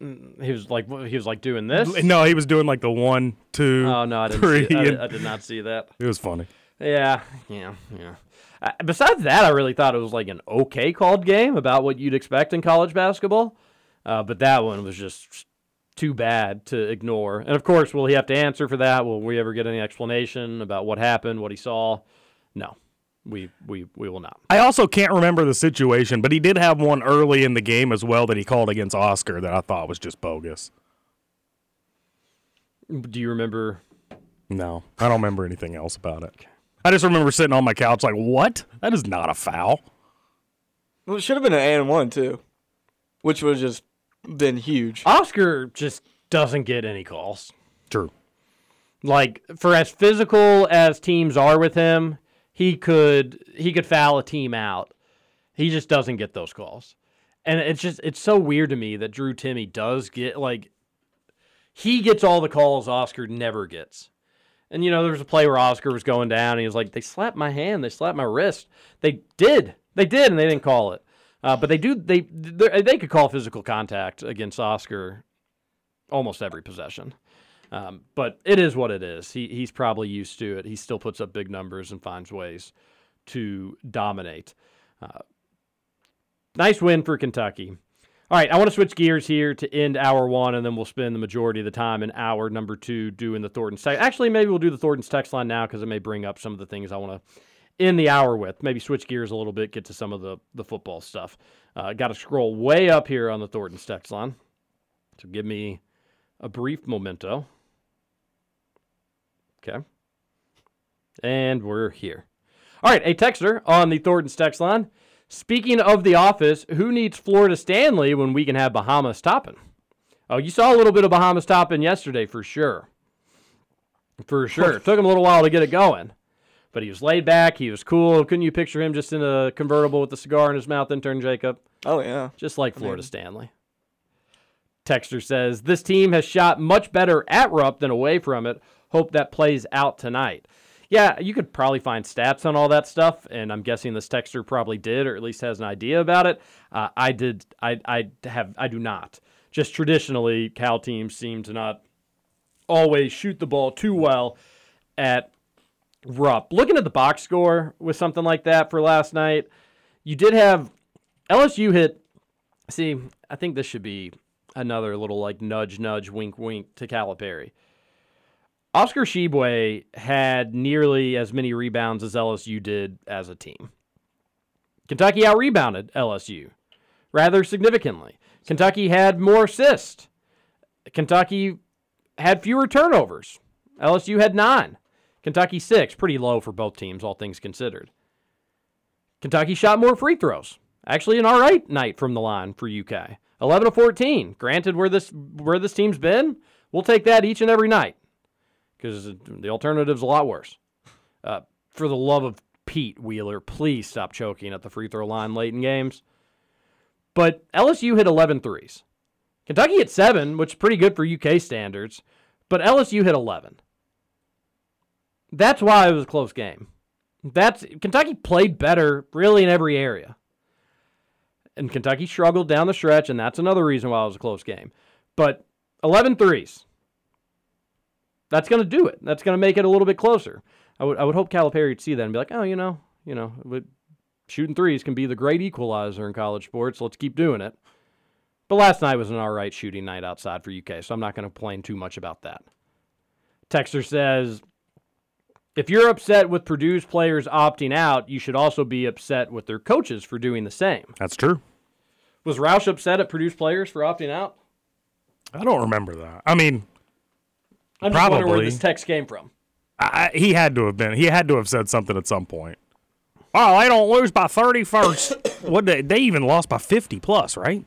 He was like he was like doing this. No, he was doing like the one, two, Oh no, I didn't. three, See, I, did, <laughs> I did not see that. It was funny. Yeah, yeah, yeah. Uh, besides that, I really thought it was like an okay called game about what you'd expect in college basketball. Uh, but that one was just too bad to ignore. And of course, will he have to answer for that? Will we ever get any explanation about what happened, what he saw? No, we we we will not. I also can't remember the situation, but he did have one early in the game as well that he called against Oscar that I thought was just bogus. Do you remember? No, I don't remember anything else about it. I just remember sitting on my couch like, "What? That is not a foul." Well, it should have been an and one too, which would have just been huge. Oscar just doesn't get any calls. True. Like for as physical as teams are with him, he could he could foul a team out. He just doesn't get those calls. And it's just it's so weird to me that Drew Timme does get like he gets all the calls Oscar never gets. And you know, there was a play where Oscar was going down and he was like, They slapped my hand, they slapped my wrist. They did. They did and they didn't call it. Uh, but they do they they they could call physical contact against Oscar almost every possession. Um, but it is what it is. He he's probably used to it. He still puts up big numbers and finds ways to dominate. Uh, nice win for Kentucky. All right, I want to switch gears here to end hour one, and then we'll spend the majority of the time in hour number two doing the Thornton's text. Actually, maybe we'll do the Thornton's text line now because it may bring up some of the things I want to end the hour with. Maybe switch gears a little bit, get to some of the the football stuff. Uh, Got to scroll way up here on the Thornton's text line. So give me a brief memento. Okay. And we're here. All right, a texter on the Thornton's text line. Speaking of the office, who needs Florida Stanley when we can have Bahamas Toppin? Oh, you saw a little bit of Bahamas Toppin yesterday for sure. For sure. <laughs> Took him a little while to get it going. But he was laid back. He was cool. Couldn't you picture him just in a convertible with a cigar in his mouth, intern Jacob? Oh yeah, Just like I Florida mean- Stanley. Texter says, This team has shot much better at Rupp than away from it. Hope that plays out tonight. Yeah, you could probably find stats on all that stuff, and I'm guessing this texter probably did, or at least has an idea about it. Uh, I did. I I have. I do not. Just traditionally, Cal teams seem to not always shoot the ball too well at Rupp. Looking at the box score with something like that for last night, you did have LSU hit. See, I think this should be another little like nudge, nudge, wink, wink to Calipari. Oscar Tshiebwe had nearly as many rebounds as LSU did as a team. Kentucky out rebounded LSU rather significantly. Kentucky had more assists. Kentucky had fewer turnovers. LSU had nine. Kentucky six, pretty low for both teams, all things considered. Kentucky shot more free throws. Actually, an all right night from the line for UK. 11 to 14. Granted, where this where this team's been, we'll take that each and every night because the alternative's a lot worse. Uh, for the love of Pete Wheeler, please stop choking at the free throw line late in games. But LSU hit 11 threes. Kentucky hit seven, which is pretty good for UK standards, but LSU hit 11. That's why it was a close game. That's Kentucky played better really in every area. And Kentucky struggled down the stretch, and that's another reason why it was a close game. But 11 threes. That's going to do it. That's going to make it a little bit closer. I would, I would hope Calipari would see that and be like, oh, you know, you know, shooting threes can be the great equalizer in college sports. Let's keep doing it. But last night was an all right shooting night outside for UK, so I'm not going to complain too much about that. Texter says, if you're upset with Purdue's players opting out, you should also be upset with their coaches for doing the same. That's true. Was Roush upset at Purdue's players for opting out? I don't remember that. I mean, I'm just wondering where this text came from. I, he had to have been. He had to have said something at some point. Oh, they don't lose by 30 first. <coughs> what they, they even lost by 50 plus, right?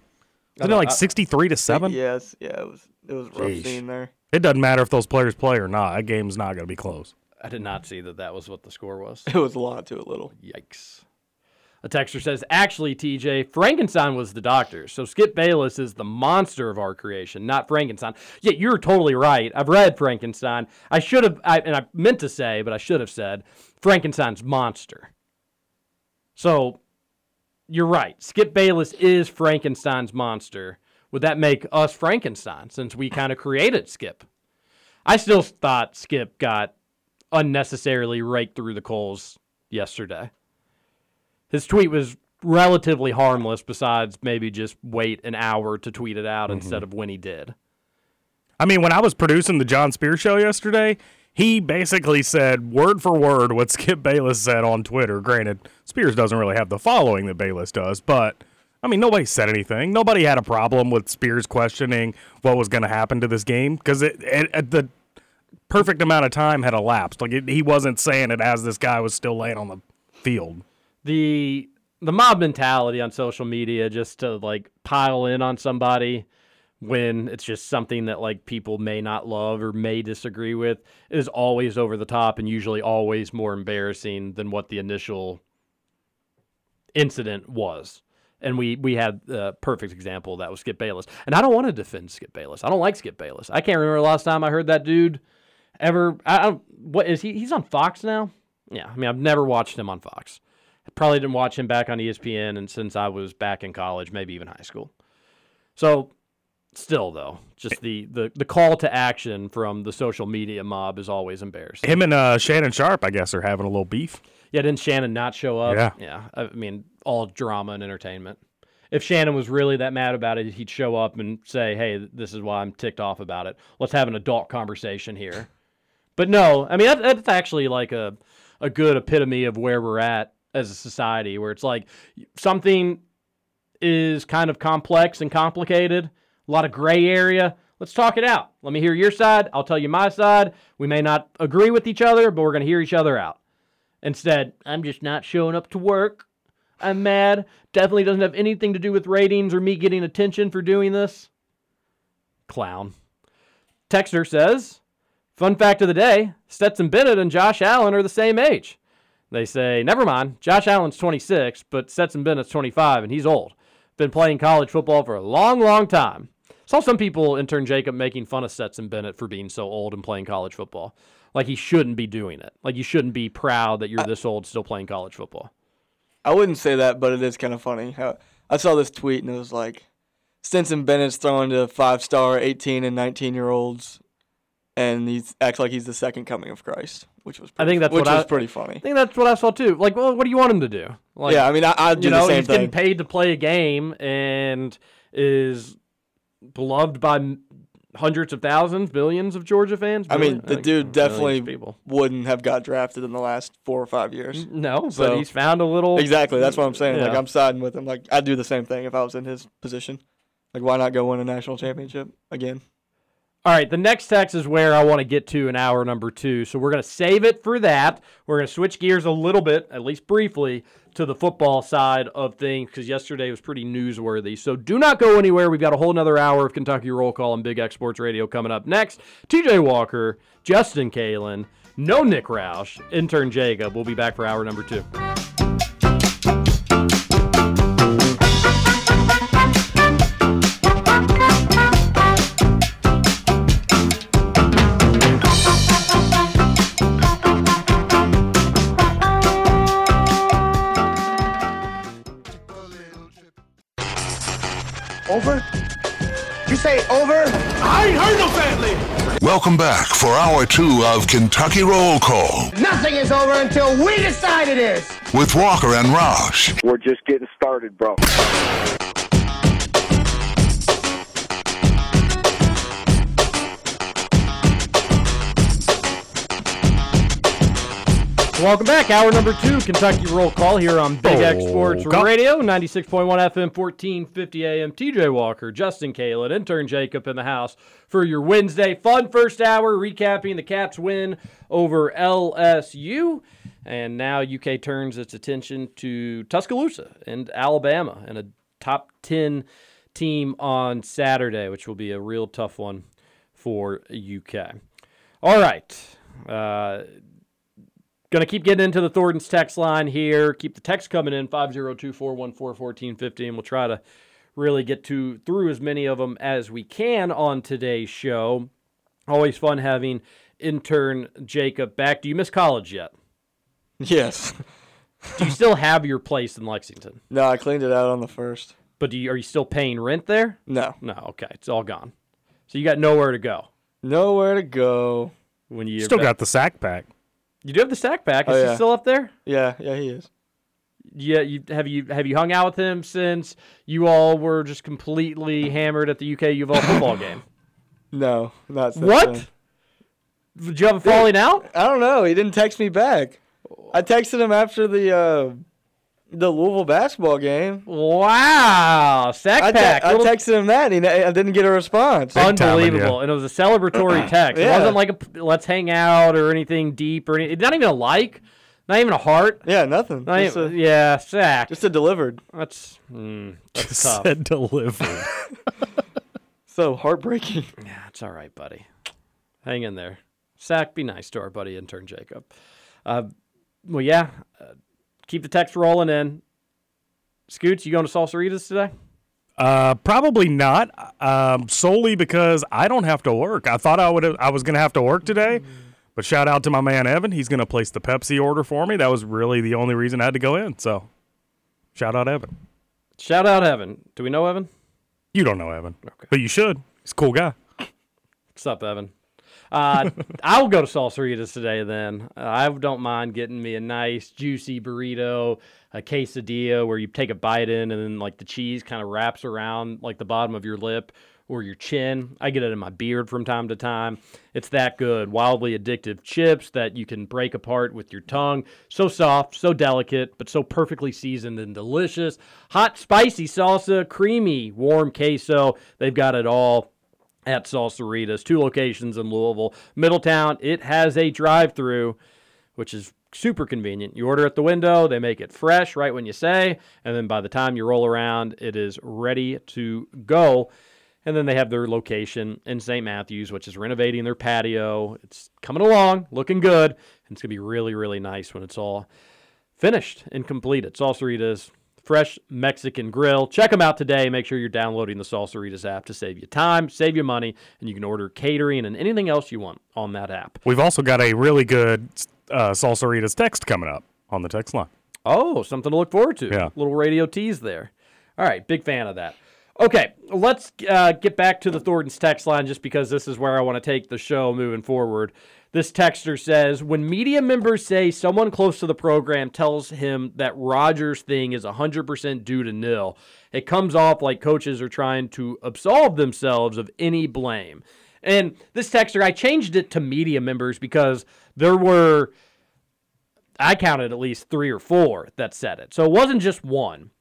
Isn't it like 63 to 7? Yes, yeah, it was it was a rough Jeez. scene there. It doesn't matter if those players play or not. That game's not going to be close. I did not see that that was what the score was. <laughs> It was a lot to a little. Yikes. A texter says, actually, TJ, Frankenstein was the doctor. So Skip Bayless is the monster of our creation, not Frankenstein. Yeah, you're totally right. I've read Frankenstein. I should have, I, and I meant to say, but I should have said Frankenstein's monster. So you're right. Skip Bayless is Frankenstein's monster. Would that make us Frankenstein since we kind of created Skip? I still thought Skip got unnecessarily raked through the coals yesterday. His tweet was relatively harmless, besides maybe just wait an hour to tweet it out mm-hmm. instead of when he did. I mean, when I was producing the John Spears show yesterday, he basically said word for word what <laughs> Skip Bayless said on Twitter. Granted, Spears doesn't really have the following that Bayless does, but I mean, nobody said anything. Nobody had a problem with Spears questioning what was going to happen to this game because it, it, at the perfect amount of time had elapsed. Like it, he wasn't saying it as this guy was still laying on the field. The the mob mentality on social media just to like pile in on somebody when it's just something that like people may not love or may disagree with is always over the top and usually always more embarrassing than what the initial incident was. And we we had the perfect example that was Skip Bayless. And I don't want to defend Skip Bayless. I don't like Skip Bayless. I can't remember the last time I heard that dude ever. I, I what is he? He's on Fox now. Yeah, I mean I've never watched him on Fox. Probably didn't watch him back on ESPN and since I was back in college, maybe even high school. So still though, just the, the, the call to action from the social media mob is always embarrassing. Him and uh, Shannon Sharpe, I guess, are having a little beef. Yeah, didn't Shannon not show up? Yeah. Yeah. I mean, all drama and entertainment. If Shannon was really that mad about it, he'd show up and say, Hey, this is why I'm ticked off about it. Let's have an adult conversation here. But no, I mean that, that's actually like a a good epitome of where we're at as a society, where it's like something is kind of complex and complicated, a lot of gray area. Let's talk it out. Let me hear your side. I'll tell you my side. We may not agree with each other, but we're going to hear each other out. Instead, I'm just not showing up to work. I'm mad. Definitely doesn't have anything to do with ratings or me getting attention for doing this. Clown. Texter says, Fun fact of the day Stetson Bennett and Josh Allen are the same age. They say, never mind, Josh Allen's 26, but Stetson Bennett's 25, and he's old. Been playing college football for a long, long time. Saw some people, intern Jacob, making fun of Stetson Bennett for being so old and playing college football. Like he shouldn't be doing it. Like you shouldn't be proud that you're this old still playing college football. I wouldn't say that, but it is kind of funny. I saw this tweet and it was like, Stetson Bennett's throwing to five-star 18 and 19-year-olds, and he acts like he's the second coming of Christ, which was I think that's which what was I, pretty funny. I think that's what I saw too. Like, well, what do you want him to do? Like, Yeah, I mean, I- I'd do you the know, same he's getting paid to play a game and is beloved by hundreds of thousands, billions of Georgia fans. I mean, the think dude definitely wouldn't have got drafted in the last four or five years. No, but he's found a little. Exactly, that's what I'm saying. Like I'm siding with him. Like I'd do the same thing if I was in his position. Like why not go win a national championship again? All right, the next text is where I want to get to in hour number two. So we're going to save it for that. We're going to switch gears a little bit, at least briefly, to the football side of things because yesterday was pretty newsworthy. So do not go anywhere. We've got a whole another hour of Kentucky Roll Call and Big X Sports Radio coming up next. TJ Walker, Justin Kalen, no Nick Roush, intern Jacob. We'll be back for hour number two. Over? You say over? I ain't heard no family. Welcome back for hour two of Kentucky Roll Call Nothing is over until we decide it is. with Walker and Roush. We're just getting started, bro. Welcome back. Hour number two, Kentucky Roll Call here on Big X Sports Roll. Radio, 96.1 FM, 1450 AM. TJ Walker, Justin Kalen, intern Jacob in the house for your Wednesday fun first hour, recapping the Cats win over LSU. And now UK turns its attention to Tuscaloosa and Alabama and a top 10 team on Saturday, which will be a real tough one for UK. All right. Uh, Going to keep getting into the Thornton's text line here. Keep the text coming in 502 414 1450, and we'll try to really get to through as many of them as we can on today's show. Always fun having intern Jacob back. Do you miss college yet? Yes. Do you still have your place in Lexington? <laughs> No, I cleaned it out on the first. But do you, are you still paying rent there? No. No, okay. It's all gone. So you got nowhere to go. Nowhere to go. When you Still got the sack pack. You do have the stack pack. Is Oh, he still up there? Yeah, yeah, he is. Yeah, you have you have you hung out with him since you all were just completely hammered at the UK U of L football <coughs> game? No, not since What? then. Did you have a falling out? I don't know. He didn't text me back. I texted him after the uh, the Louisville basketball game. Wow, sack I, te- pack. I little- texted him that. And he, I didn't get a response. Unbelievable, and it was a celebratory <clears throat> text. It Yeah. wasn't like a p- let's hang out or anything deep or anything. Not even a like, not even a heart. Yeah, nothing. Not Just even- a- yeah, sack. Just a delivered. That's mm, that's tough. Said delivered. <laughs> So heartbreaking. Yeah, it's all right, buddy. Hang in there. Sack, be nice to our buddy intern Jacob. Uh, well, yeah, keep the text rolling in. Scoots, you going to Salsaritas today? Uh, probably not. Um, solely because I don't have to work. I thought I would. I was gonna have to work today, but shout out to my man Evan. He's gonna place the Pepsi order for me. That was really the only reason I had to go in. So, shout out Evan. Shout out Evan. Do we know Evan? You don't know Evan, okay. but you should. He's a cool guy. What's up, Evan? Uh, <laughs> I'll go to Salsaritas today then. Uh, I don't mind getting me a nice, juicy burrito, a quesadilla where you take a bite in and then like the cheese kind of wraps around like the bottom of your lip or your chin. I get it in my beard from time to time. It's that good. Wildly addictive chips that you can break apart with your tongue. So soft, so delicate, but so perfectly seasoned and delicious. Hot, spicy salsa, creamy, warm queso. They've got it all at Salsaritas, two locations in Louisville. Middletown, it has a drive through, which is super convenient. You order at the window, they make it fresh right when you say, and then by the time you roll around, it is ready to go. And then they have their location in St. Matthews, which is renovating their patio. It's coming along, looking good, and it's going to be really, really nice when it's all finished and complete at Salsaritas. Fresh Mexican Grill. Check them out today. Make sure you're downloading the Salsaritas app to save you time, save you money, and you can order catering and anything else you want on that app. We've also got a really good uh, Salsaritas text coming up on the text line. Oh, something to look forward to. Yeah. Little radio tease there. All right, big fan of that. Okay, let's uh, get back to the Thornton's text line just because this is where I want to take the show moving forward. This texter says When media members say someone close to the program tells him that Rogers' thing is 100% due to nil, it comes off like coaches are trying to absolve themselves of any blame. And this texter, I changed it to media members because there were, I counted at least three or four that said it. So it wasn't just one.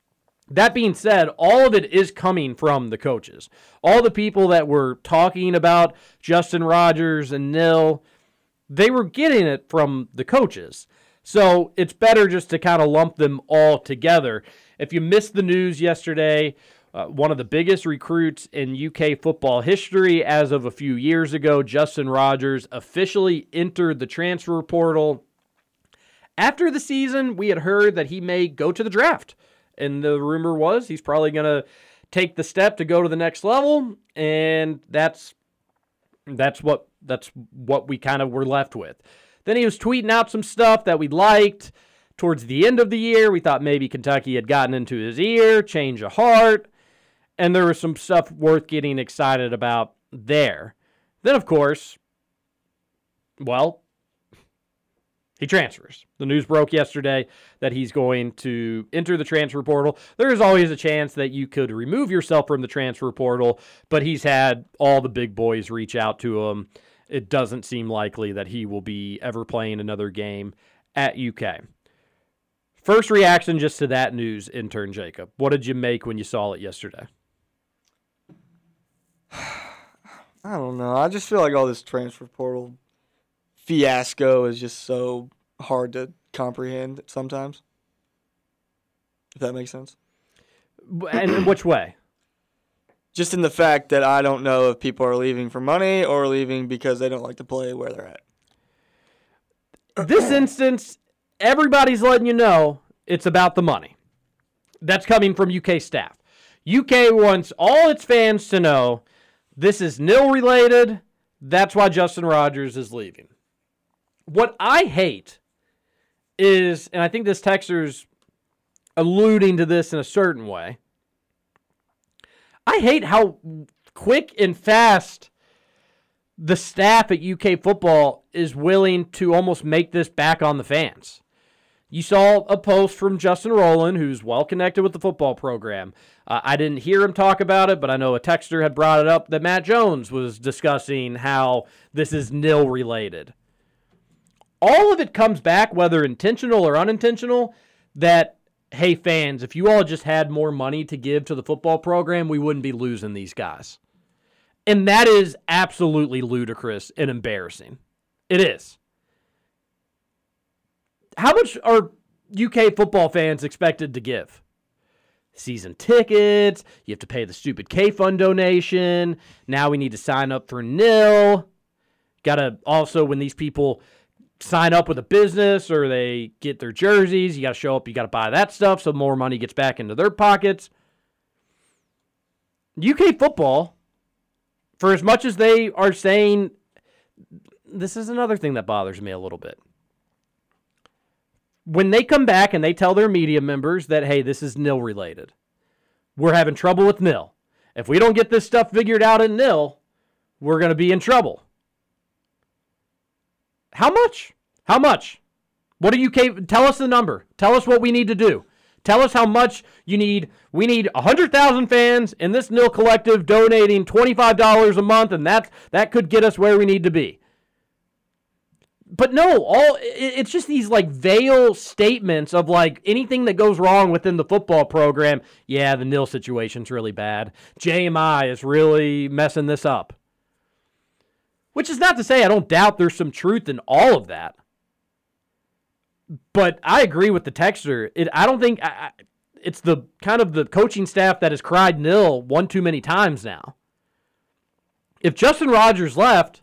That being said, all of it is coming from the coaches. All the people that were talking about Justin Rogers and Nil, they were getting it from the coaches. So it's better just to kind of lump them all together. If you missed the news yesterday, uh, one of the biggest recruits in UK football history as of a few years ago, Justin Rogers, officially entered the transfer portal. After the season, we had heard that he may go to the draft. And the rumor was he's probably going to take the step to go to the next level. And that's that's what that's what we kind of were left with. Then he was tweeting out some stuff that we liked. Towards the end of the year, we thought maybe Kentucky had gotten into his ear, change of heart, and there was some stuff worth getting excited about there. Then, of course, well, he transfers. The news broke yesterday that he's going to enter the transfer portal. There is always a chance that you could remove yourself from the transfer portal, but he's had all the big boys reach out to him. It doesn't seem likely that he will be ever playing another game at UK. First reaction just to that news, intern Jacob. What did you make when you saw it yesterday? <sighs> I don't know. I just feel like all this transfer portal fiasco is just so hard to comprehend sometimes. If that makes sense. And in which way? Just in the fact that I don't know if people are leaving for money or leaving because they don't like to play where they're at. This instance, everybody's letting you know it's about the money. That's coming from UK staff. UK wants all its fans to know this is nil related. That's why Justin Rogers is leaving. What I hate is, and I think this texter's alluding to this in a certain way. I hate how quick and fast the staff at UK football is willing to almost make this back on the fans. You saw a post from Justin Rowland, who's well connected with the football program. Uh, I didn't hear him talk about it, but I know a texter had brought it up that Matt Jones was discussing how this is nil related. All of it comes back, whether intentional or unintentional, that, hey, fans, if you all just had more money to give to the football program, we wouldn't be losing these guys. And that is absolutely ludicrous and embarrassing. It is. How much are UK football fans expected to give? Season tickets, you have to pay the stupid K Fund donation. Now we need to sign up for nil. Got to also, when these people sign up with a business or they get their jerseys, you got to show up, you got to buy that stuff so more money gets back into their pockets. UK football, for as much as they are saying, this is another thing that bothers me a little bit. When they come back and they tell their media members that, hey, this is nil related, we're having trouble with nil. If we don't get this stuff figured out in nil, we're going to be in trouble. How much? How much? What are you tell us the number. Tell us what we need to do. Tell us how much you need. We need 100,000 fans in this nil collective donating $25 a month and that that could get us where we need to be. But no, all it's just these like veil statements of like anything that goes wrong within the football program. Yeah, the nil situation's really bad. JMI is really messing this up. Which is not to say I don't doubt there's some truth in all of that. But I agree with the texter. It, I don't think I, it's the kind of the coaching staff that has cried nil one too many times now. If Justin Rogers left,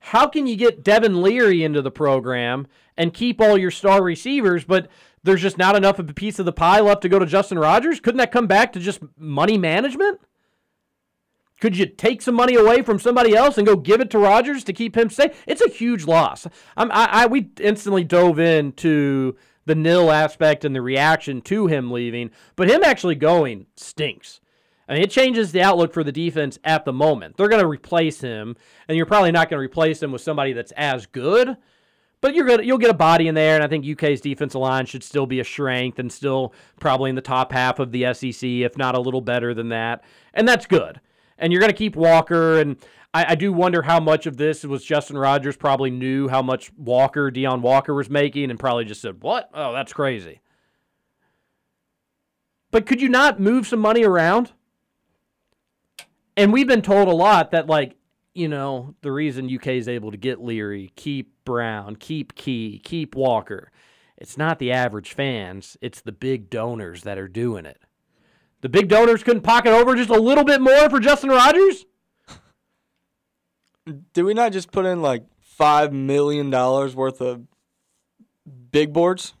how can you get Devin Leary into the program and keep all your star receivers, but there's just not enough of a piece of the pie left to go to Justin Rogers? Couldn't that come back to just money management? Could you take some money away from somebody else and go give it to Rogers to keep him safe? It's a huge loss. I'm, I, I we instantly dove into the nil aspect and the reaction to him leaving, but him actually going stinks. I mean, it changes the outlook for the defense at the moment. They're going to replace him, and you're probably not going to replace him with somebody that's as good. But you're gonna you'll get a body in there, and I think UK's defensive line should still be a strength and still probably in the top half of the SEC, if not a little better than that. And that's good. And you're gonna keep Walker, and I, I do wonder how much of this was Justin Rogers probably knew how much Walker, Deone Walker was making, and probably just said, What? Oh, that's crazy. But could you not move some money around? And we've been told a lot that, like, you know, the reason UK is able to get Leary, keep Brown, keep Key, keep Walker, it's not the average fans, it's the big donors that are doing it. The big donors couldn't pocket over just a little bit more for Justin Rogers? Did we not just put in like five million dollars worth of big boards?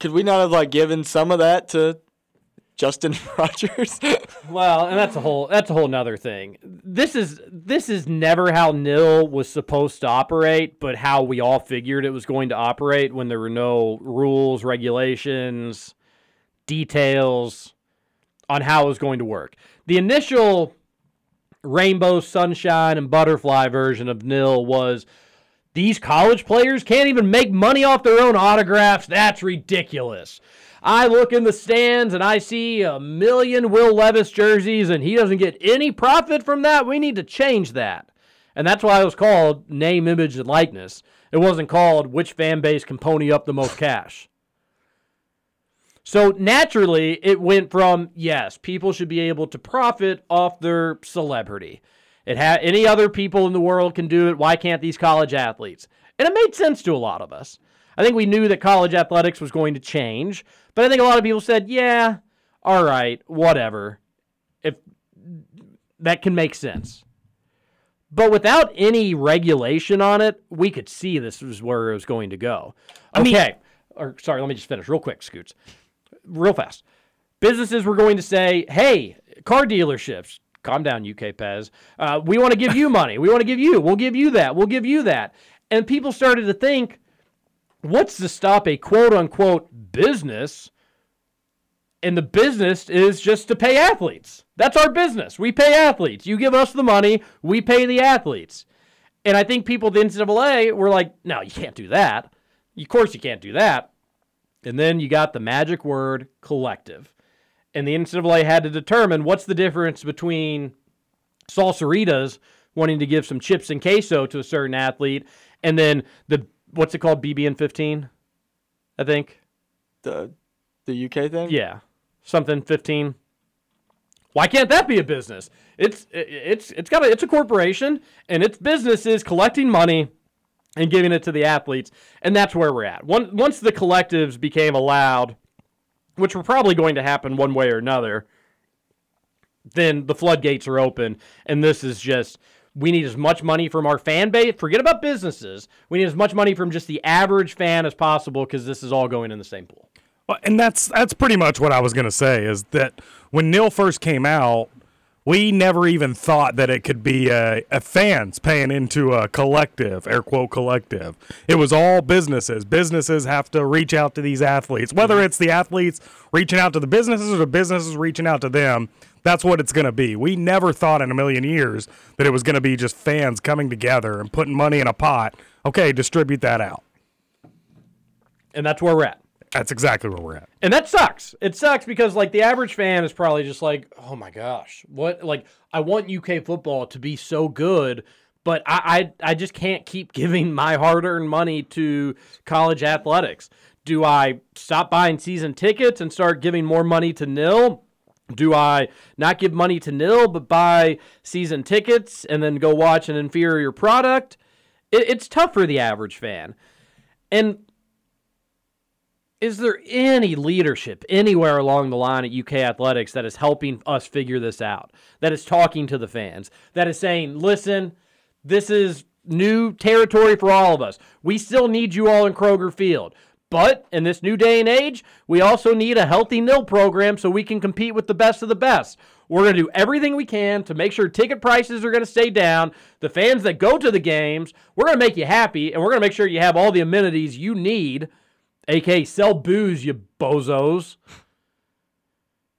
Could we not have like given some of that to Justin <laughs> Rogers? Well, and that's a whole that's a whole nother thing. This is this is never how Nil was supposed to operate, but how we all figured it was going to operate when there were no rules, regulations, details on how it was going to work. The initial rainbow, sunshine, and butterfly version of Nil was these college players can't even make money off their own autographs. That's ridiculous. I look in the stands and I see a million Will Levis jerseys and he doesn't get any profit from that. We need to change that. And that's why it was called name, image, and likeness. It wasn't called which fan base can pony up the most cash. So naturally, it went from yes, people should be able to profit off their celebrity. It ha- any other people in the world can do it. Why can't these college athletes? And it made sense to a lot of us. I think we knew that college athletics was going to change, but I think a lot of people said, "Yeah, all right, whatever." If that can make sense. But without any regulation on it, we could see this was where it was going to go. Okay. or sorry, let me just finish real quick, Scoots. Real fast. Businesses were going to say, hey, car dealerships, calm down, UK Pez. Uh, we want to give you money. We want to give you. We'll give you that. We'll give you that. And people started to think, what's to stop a quote unquote business? And the business is just to pay athletes. That's our business. We pay athletes. You give us the money, we pay the athletes. And I think people at the NCAA were like, no, you can't do that. Of course, you can't do that. And then you got the magic word collective. And the NCAA had to determine what's the difference between salsaritas wanting to give some chips and queso to a certain athlete and then the what's it called BBN 15 I think the the UK thing? yeah something 15 why can't that be a business it's it's it's got a, it's a corporation and its business is collecting money and giving it to the athletes and that's where we're at. One, once the collectives became allowed which were probably going to happen one way or another then the floodgates are open and this is just we need as much money from our fan base. Forget about businesses. We need as much money from just the average fan as possible because this is all going in the same pool. Well, and that's that's pretty much what I was going to say is that when Nil first came out, we never even thought that it could be a, a fans paying into a collective, air quote collective. It was all businesses. Businesses have to reach out to these athletes, whether it's the athletes reaching out to the businesses or the businesses reaching out to them. That's what it's going to be. We never thought in a million years that it was going to be just fans coming together and putting money in a pot. Okay, distribute that out. and that's where we're at That's exactly where we're at. And that sucks. It sucks because like the average fan is probably just like, oh my gosh, what? Like I want UK football to be so good, but I I, I just can't keep giving my hard-earned money to college athletics. Do I stop buying season tickets and start giving more money to nil? Do I not give money to nil but buy season tickets and then go watch an inferior product? It, it's tough for the average fan. And is there any leadership anywhere along the line at UK Athletics that is helping us figure this out? That is talking to the fans? That is saying, listen, this is new territory for all of us. We still need you all in Kroger Field. But in this new day and age, we also need a healthy nil program so we can compete with the best of the best. We're going to do everything we can to make sure ticket prices are going to stay down. The fans that go to the games, we're going to make you happy, and we're going to make sure you have all the amenities you need, aka sell booze, you bozos.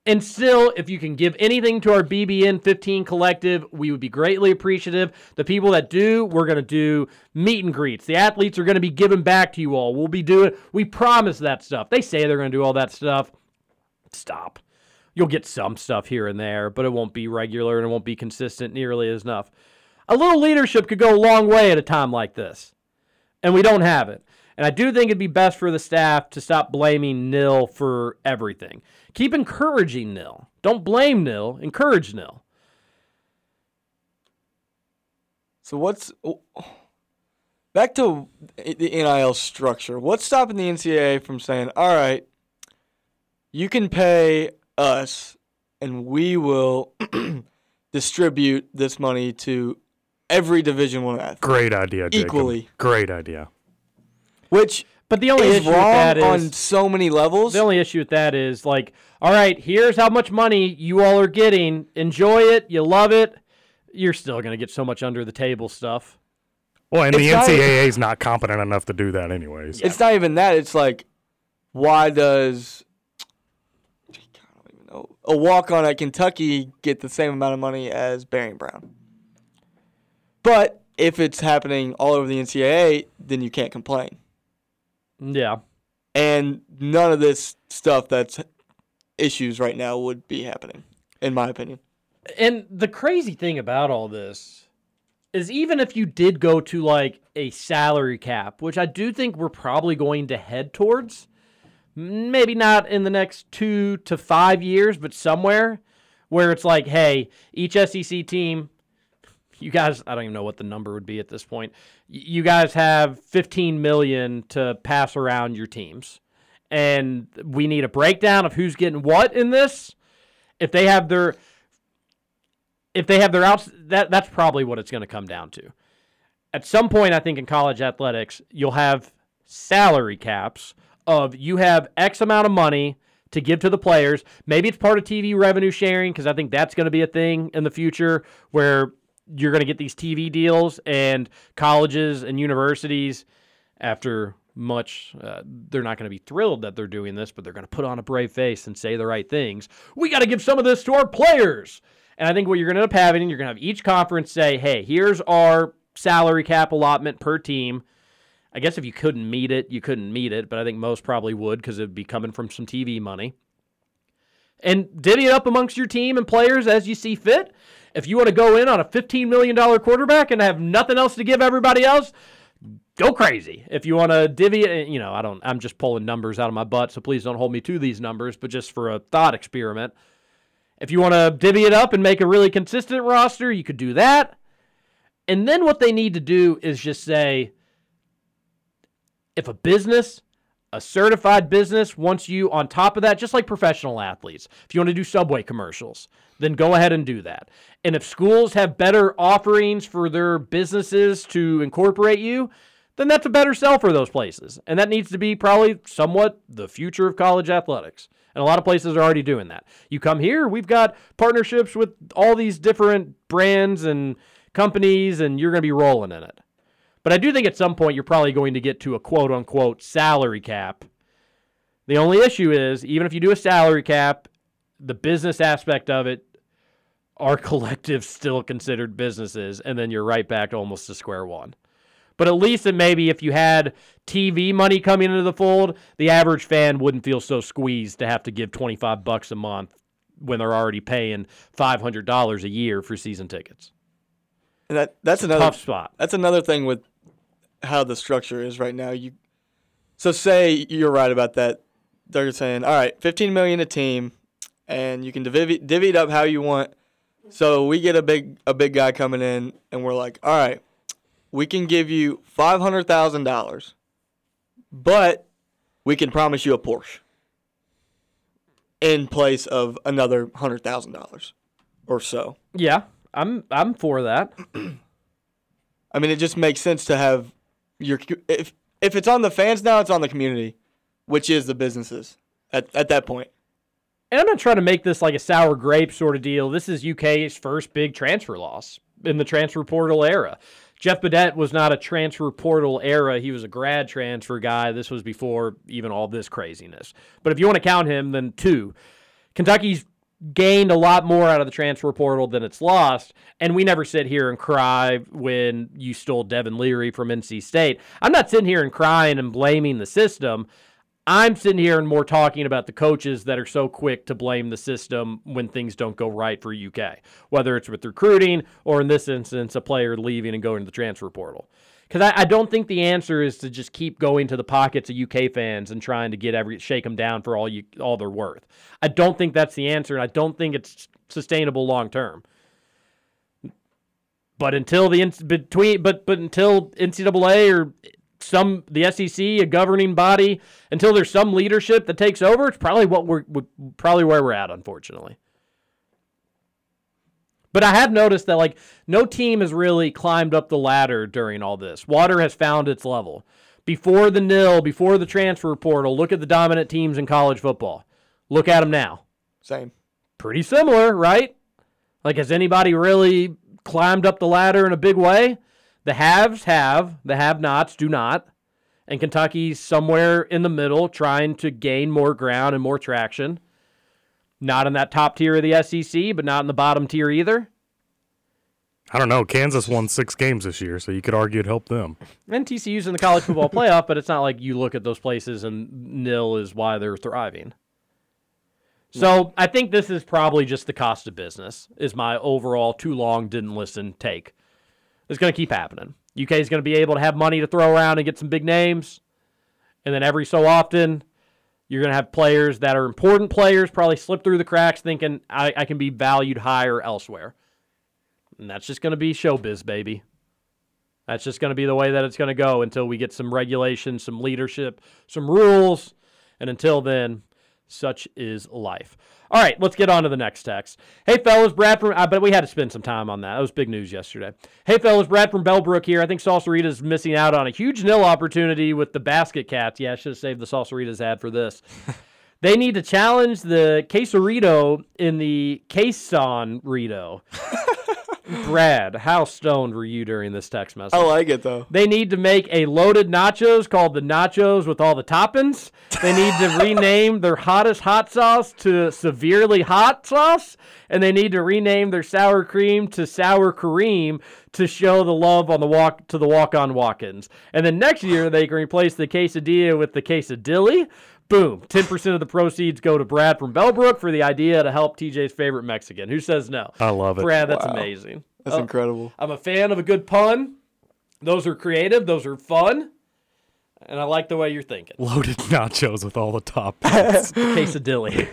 And still, if you can give anything to our BBN 15 collective, we would be greatly appreciative. The people that do, we're going to do meet and greets. The athletes are going to be giving back to you all. We'll be doing, we promise that stuff. They say they're going to do all that stuff. Stop. You'll get some stuff here and there, but it won't be regular and it won't be consistent nearly as enough. A little leadership could go a long way at a time like this, and we don't have it. And I do think it'd be best for the staff to stop blaming Nil for everything. Keep encouraging Nil. Don't blame Nil, encourage Nil. So what's oh, back to the NIL structure? What's stopping the NCAA from saying, "All right, you can pay us, and we will <clears throat> distribute this money to every Division One athlete Great idea, Jacob. equally," Great idea. Which But the only is issue with wrong that is on so many levels. The only issue with that is like, all right, here's how much money you all are getting. Enjoy it. You love it. You're still gonna get so much under the table stuff. Well, and the It's not- NCAA is not competent enough to do that, anyways. It's not even that. It's like, why does I don't even know, a walk on at Kentucky get the same amount of money as Barion Brown? But if it's happening all over the NCAA, then you can't complain. Yeah. And none of this stuff that's issues right now would be happening, in my opinion. And the crazy thing about all this is even if you did go to like a salary cap, which I do think we're probably going to head towards, maybe not in the next two to five years, but somewhere where it's like, hey, each SEC team, you guys, I don't even know what the number would be at this point. You guys have 15 million to pass around your teams. And we need a breakdown of who's getting what in this. If they have their if they have their outs that that's probably what it's going to come down to. At some point I think in college athletics, you'll have salary caps of you have X amount of money to give to the players. Maybe it's part of TV revenue sharing because I think that's going to be a thing in the future where you're going to get these TV deals and colleges and universities after much uh, they're not going to be thrilled that they're doing this but they're going to put on a brave face and say the right things. We got to give some of this to our players. And i think what you're going to end up having you're going to have each conference say hey here's our salary cap allotment per team. I guess if you couldn't meet it you couldn't meet it but i think most probably would because it'd be coming from some tv money. And divvy it up amongst your team and players as you see fit. If you want to go in on a $15 million quarterback and have nothing else to give everybody else, go crazy. If you want to divvy it, you know, I don't, I'm just pulling numbers out of my butt, so please don't hold me to these numbers, but just for a thought experiment. If you want to divvy it up and make a really consistent roster, you could do that. And then what they need to do is just say, if a business, a certified business wants you on top of that, just like professional athletes, if you want to do subway commercials, then go ahead and do that. And if schools have better offerings for their businesses to incorporate you, then that's a better sell for those places. And that needs to be probably somewhat the future of college athletics. And a lot of places are already doing that. You come here, we've got partnerships with all these different brands and companies, and you're going to be rolling in it. But I do think at some point you're probably going to get to a quote unquote salary cap. The only issue is, even if you do a salary cap, the business aspect of it are <laughs> collectives still considered businesses, and then you're right back to almost to square one. But at least it maybe if you had TV money coming into the fold, the average fan wouldn't feel so squeezed to have to give 25 bucks a month when they're already paying $500 a year for season tickets. And that that's It's another tough spot. That's another thing with how the structure is right now. You so say you're right about that. They're saying, all right, 15 million a team, and you can divvy, divvy it up how you want. So we get a big a big guy coming in, and we're like, all right, we can give you five hundred thousand dollars, but we can promise you a Porsche in place of another hundred thousand dollars or so. Yeah, I'm I'm for that. <clears throat> I mean, it just makes sense to have your if if it's on the fans now, it's on the community, which is the businesses at at that point. And I'm not trying to make this like a sour grape sort of deal. This is UK's first big transfer loss in the transfer portal era. Jeff Badet was not a transfer portal era. He was a grad transfer guy. This was before even all this craziness. But if you want to count him, then two. Kentucky's gained a lot more out of the transfer portal than it's lost. And we never sit here and cry when you stole Devin Leary from NC State. I'm not sitting here and crying and blaming the system. I'm sitting here and more talking about the coaches that are so quick to blame the system when things don't go right for UK, whether it's with recruiting or in this instance, a player leaving and going to the transfer portal. Because I, I, don't think the answer is to just keep going to the pockets of UK fans and trying to get every shake them down for all you all they're worth. I don't think that's the answer, and I don't think it's sustainable long term. But until the between, but but until NCAA or some the SEC, a governing body, until there's some leadership that takes over, it's probably what we're probably where we're at, unfortunately. But I have noticed that like no team has really climbed up the ladder during all this. Water has found its level. Before the nil, before the transfer portal, look at the dominant teams in college football. Look at them now. Same. Pretty similar, right? Like has anybody really climbed up the ladder in a big way? The haves have, the have nots do not. And Kentucky's somewhere in the middle trying to gain more ground and more traction. Not in that top tier of the SEC, but not in the bottom tier either. I don't know. Kansas won six games this year, so you could argue it helped them. And TCU's in the college football playoff, but it's not like you look at those places and nil is why they're thriving. So I think this is probably just the cost of business, is my overall too long didn't listen take. It's going to keep happening. UK is going to be able to have money to throw around and get some big names. And then every so often, you're going to have players that are important players probably slip through the cracks thinking, I, I can be valued higher elsewhere. And that's just going to be showbiz, baby. That's just going to be the way that it's going to go until we get some regulation, some leadership, some rules. And until then, such is life. All right, let's get on to the next text. Hey, fellas, Brad from, I bet we had to spend some time on that. That was big news yesterday. Hey, fellas, Brad from Bellbrook here. I think Salsarita's missing out on a huge nil opportunity with the basket cats. Yeah, I should have saved the Salsaritas ad for this. <laughs> they need to challenge the Quesarito in the Queson Rito. <laughs> Brad, how stoned were you during this text message? I like it though. They need to make a loaded nachos called the nachos with all the toppings. They need to <laughs> rename their hottest hot sauce to severely hot sauce, and they need to rename their sour cream to sour cream to show the love on the walk to the walk-on walk-ins. And then next year they can replace the quesadilla with the quesadilly. Boom. 10% of the proceeds go to Brad from Bellbrook for the idea to help TJ's favorite Mexican. Who says no? I love it. Brad, that's Wow. amazing. That's Oh, incredible. I'm a fan of a good pun. Those are creative, those are fun. And I like the way you're thinking. Loaded <laughs> nachos with all the toppings. <laughs> Quesadilly.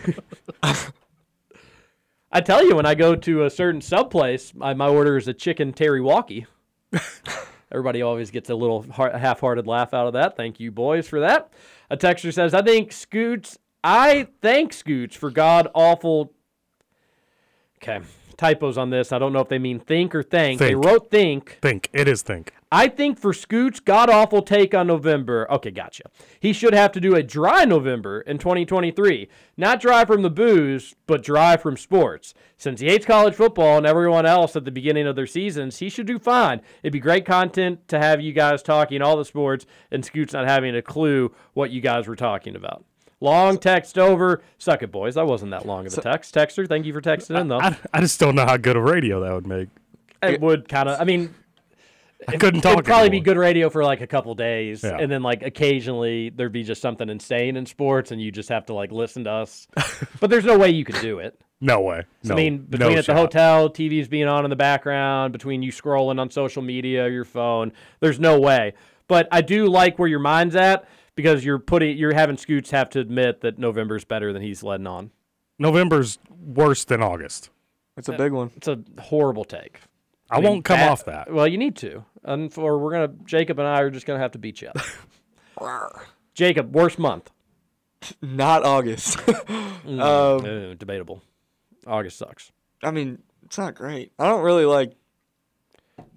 I tell you, when I go to a certain sub place, my, my order is a chicken teriyaki. <laughs> Everybody always gets a little heart, half-hearted laugh out of that. Thank you, boys, for that. A texter says, "I think Scoots. I thank Scoots for god awful." Okay, typos on this. I don't know if they mean think or thank. They wrote think. think. It is think. I think for Scoot's god awful take on November, okay, gotcha. He should have to do a dry November in 2023. Not dry from the booze, but dry from sports. Since he hates college football and everyone else at the beginning of their seasons, he should do fine. It'd be great content to have you guys talking all the sports and Scoot's not having a clue what you guys were talking about. Long text over. Suck it, boys. That wasn't that long of a text. Texter, thank you for texting in, though. I, I just don't know how good a radio that would make. it would kind of, I mean, I couldn't talk. It'd probably be good radio for like a couple days, Yeah. and then like occasionally there'd be just something insane in sports, and you just have to like listen to us. <laughs> but there's no way you could do it. No way. No, I mean, no between at the shot. hotel, TV's being on in the background, between you scrolling on social media, your phone, there's no way. But I do like where your mind's at because you're putting, you're having Scoots have to admit that November's better than he's letting on. November's worse than August. It's a big one. It's a horrible take. I, mean, won't come bad- off that. Well, you need to, and for we're gonna Jacob and I are just gonna have to beat you up. <laughs> Jacob, worst month. Not August. <laughs> Mm, um, uh, debatable. August sucks. I mean, it's not great. I don't really like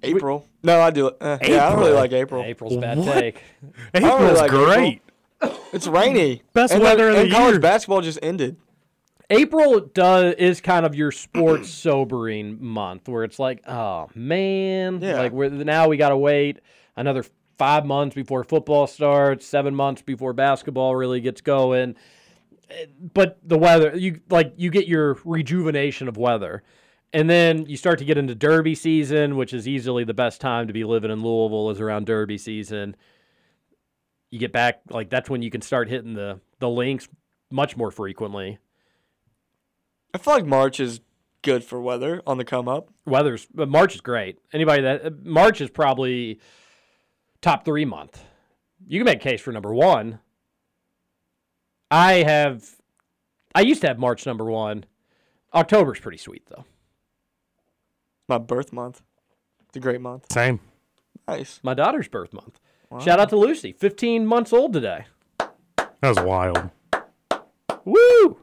April. No, I do. Uh, Yeah, I don't really like April. April's bad What? take. I don't really April's like April. great. It's rainy. Best and weather of the and college year. basketball just ended. April does is kind of your sports <clears throat> sobering month where it's like, oh man, Yeah. like we're now we gotta wait another five months before football starts, seven months before basketball really gets going. Eh, But the weather, you like you get your rejuvenation of weather. And then you start to get into derby season, which is easily the best time to be living in Louisville is around derby season. You get back like that's when you can start hitting the the links much more frequently. I feel like March is good for weather on the come up. weather's but March is great. Anybody that March is probably top three month. You can make a case for number one. I have, I used to have March number one. October's pretty sweet though. My birth month. It's a great month. Same. Nice. My daughter's birth month. Shout out to Lucy, 15 months old today. That was wild. Woo!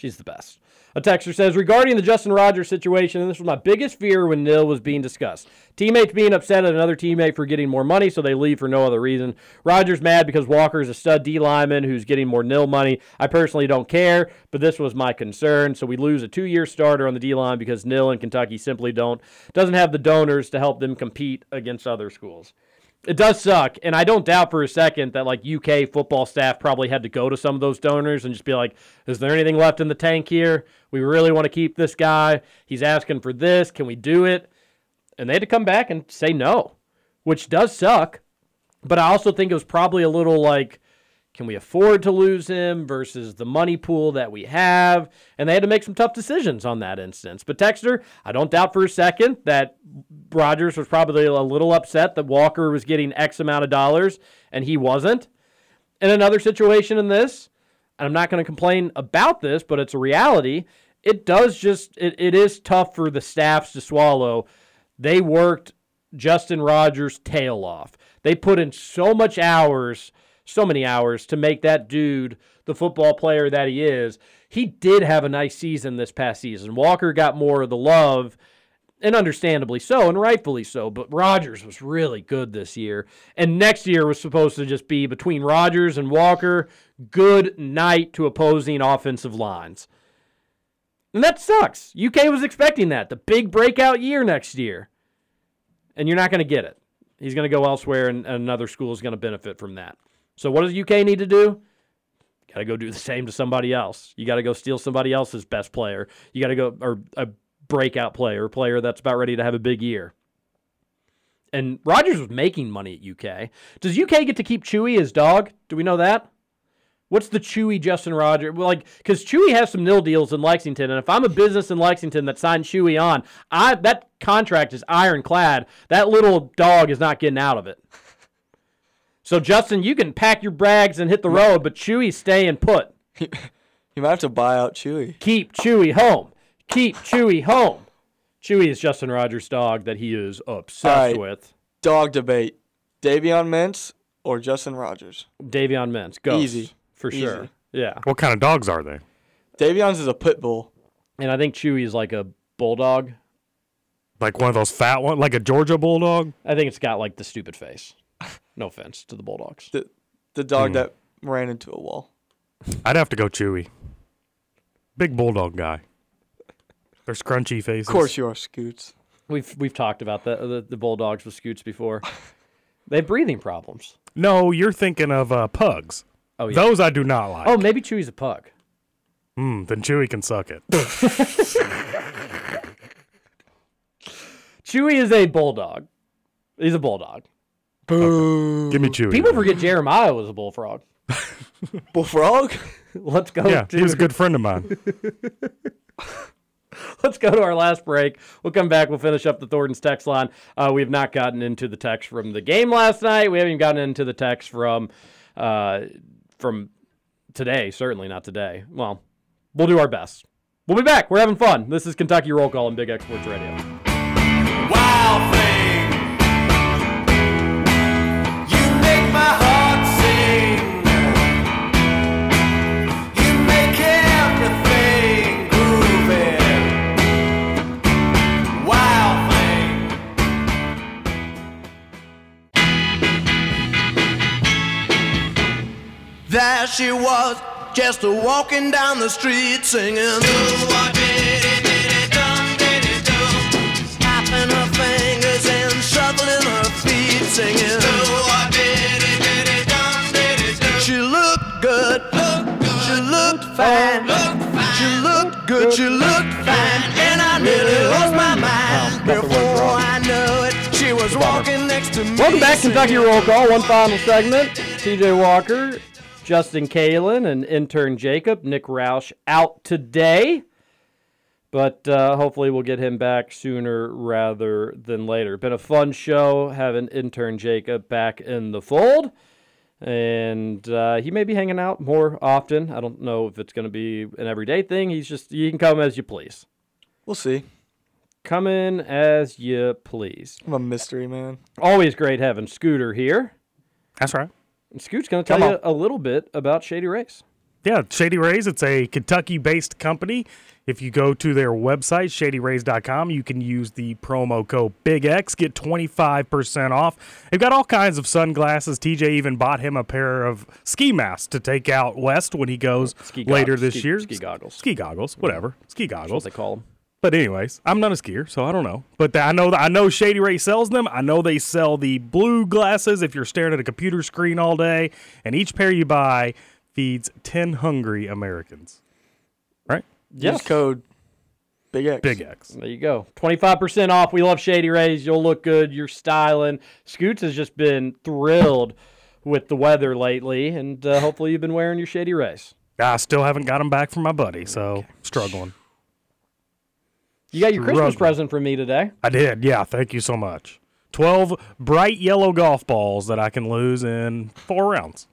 She's the best. A texter says regarding the Justin Rogers situation, and this was my biggest fear when Nil was being discussed. Teammates being upset at another teammate for getting more money, so they leave for no other reason. Rogers mad because Walker is a stud D lineman who's getting more Nil money. I personally don't care, but this was my concern. So we lose a two-year starter on the D line because Nil and Kentucky simply don't doesn't have the donors to help them compete against other schools. It does suck, and I don't doubt for a second that like UK football staff probably had to go to some of those donors and just be like, "Is there anything left in the tank here? We really want to keep this guy. He's asking for this. Can we do it?" And they had to come back and say no, which does suck. But I also think it was probably a little like, can we afford to lose him versus the money pool that we have? And they had to make some tough decisions on that instance. But Texter, I don't doubt for a second that Rogers was probably a little upset that Walker was getting X amount of dollars and he wasn't. In another situation in this, and I'm not going to complain about this, but it's a reality. It does just, it, it is tough for the staffs to swallow. They worked Justin Rogers' tail off. They put in so much hours, so many hours to make that dude the football player that he is. He did have a nice season this past season. Walker got more of the love, and understandably so, and rightfully so. But Rogers was really good this year. And next year was supposed to just be between Rogers and Walker, good night to opposing offensive lines. And that sucks. UK was expecting that. The big breakout year next year. And you're not going to get it. He's going to go elsewhere, and, and another school is going to benefit from that. So, what does UK need to do? Got to go do the same to somebody else. You got to go steal somebody else's best player. You got to go, or a breakout player, a player that's about ready to have a big year. And Rogers was making money at UK. Does UK get to keep Chewy as dog? Do we know that? What's the Chewy Justin Rogers? Like, because Chewy has some nil deals in Lexington, and if I'm a business in Lexington that signed Chewy on, I that contract is ironclad. That little dog is not getting out of it. So Justin, you can pack your bags and hit the road, but Chewy's staying put. You might have to buy out Chewy. Keep Chewy home. Keep Chewy home. Chewy is Justin Rogers' dog that he is obsessed All right. with. Dog debate: Davion Mintz or Justin Rogers? Davion Mintz, go Easy. for Easy. sure. Yeah, What kind of dogs are they? Davion's is a pit bull. and I think Chewy is like a bulldog. Like one of those fat ones, like a Georgia bulldog? I think it's got like the stupid face. No offense to the bulldogs. The the dog Hmm. that ran into a wall. I'd have to go Chewy. Big bulldog guy. Their scrunchy faces. Of course you are, Scoots. We've we've talked about the the, the bulldogs with scoots before. <laughs> they have breathing problems. No, you're thinking of uh, pugs. Oh yeah. Those I do not like. Oh, maybe Chewy's a pug. Mm, then Chewy can suck it. <laughs> Chewy is a bulldog. He's a bulldog. Boo. Give me Chewy. People forget Jeremiah was a bullfrog. <laughs> Bullfrog? Let's go. Yeah, to, he was a good friend of mine. <laughs> Let's go to our last break. We'll come back. We'll finish up the Thornton's text line. Uh, we have not gotten into the text from the game last night. We haven't even gotten into the text from uh, from today. Certainly not today. Well, we'll do our best. We'll be back. We're having fun. This is Kentucky Roll Call and Big X Sports Radio. She was, just a walking down the street singing. Snapping her fingers and shuffling her feet, singing. She looked good, she looked fine, she looked good, she looked fine, and I nearly lost my mind. Before I knew it, she was walking next to me. Welcome back, Kentucky. Roll Call. One final segment. TJ Walker, Justin Kalen, and intern Jacob. Nick Roush out today. But uh, hopefully we'll get him back sooner rather than later. Been a fun show having intern Jacob back in the fold. And uh, he may be hanging out more often. I don't know if it's going to be an everyday thing. He's just, you can come as you please. We'll see. Come in as you please. I'm a mystery man. Always great having Scooter here. That's right. And Scoot's going to tell Come you a little bit about Shady Rays. Yeah, Shady Rays, it's a Kentucky based company. If you go to their website, shadyrays.com, you can use the promo code BIGX, get 25% off. They've got all kinds of sunglasses. TJ even bought him a pair of ski masks to take out west when he goes Ski later gog- this ski- year. ski goggles. Ski goggles, whatever. Ski That's what goggles. they call them. But anyways, I'm not a skier, so I don't know. But I know I know Shady Ray sells them. I know they sell the blue glasses if you're staring at a computer screen all day, and each pair you buy feeds 10 hungry Americans. Right? Use code Big X. Big X. There you go. 25% off. We love Shady Rays. You'll look good. You're styling. Scoots has just been thrilled with the weather lately, and uh, hopefully you've been wearing your Shady Rays. I still haven't got them back from my buddy, so struggling. You got your Christmas present for me today. I did, yeah. Thank you so much. 12 bright yellow golf balls that I can lose in four rounds.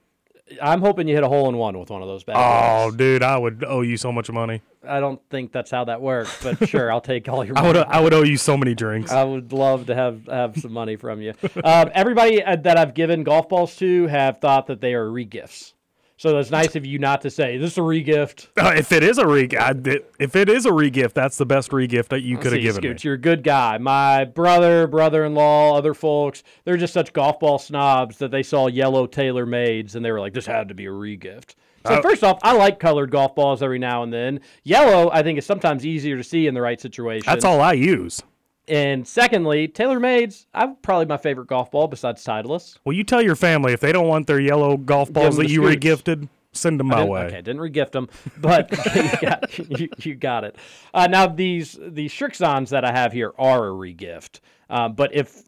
I'm hoping you hit a hole in one with one of those bad Oh, boys. dude, I would owe you so much money. I don't think that's how that works, but <laughs> sure, I'll take all your I would I would owe you so many drinks. I would love to have have some money from you. Um, everybody uh, that I've given golf balls to have thought that they are regifts. So that's nice of you not to say this is a regift. Uh, if it is a re, I, if it is a regift, that's the best regift that you could have given me. Scooch, you're a good guy. My brother, brother-in-law, other folks, they're just such golf ball snobs that they saw yellow TaylorMades and they were like, this had to be a regift. So Uh, first off, I like colored golf balls every now and then. Yellow, I think, is sometimes easier to see in the right situation. That's all I use. And secondly, TaylorMades, I'm probably my favorite golf ball besides Titleist. Well, you tell your family if they don't want their yellow golf balls that you Scoots. regifted, send them my didn't- way. Okay, didn't regift them, but <laughs> you, got, you, you got it. Uh, now these these Strixons that I have here are a regift, um, but if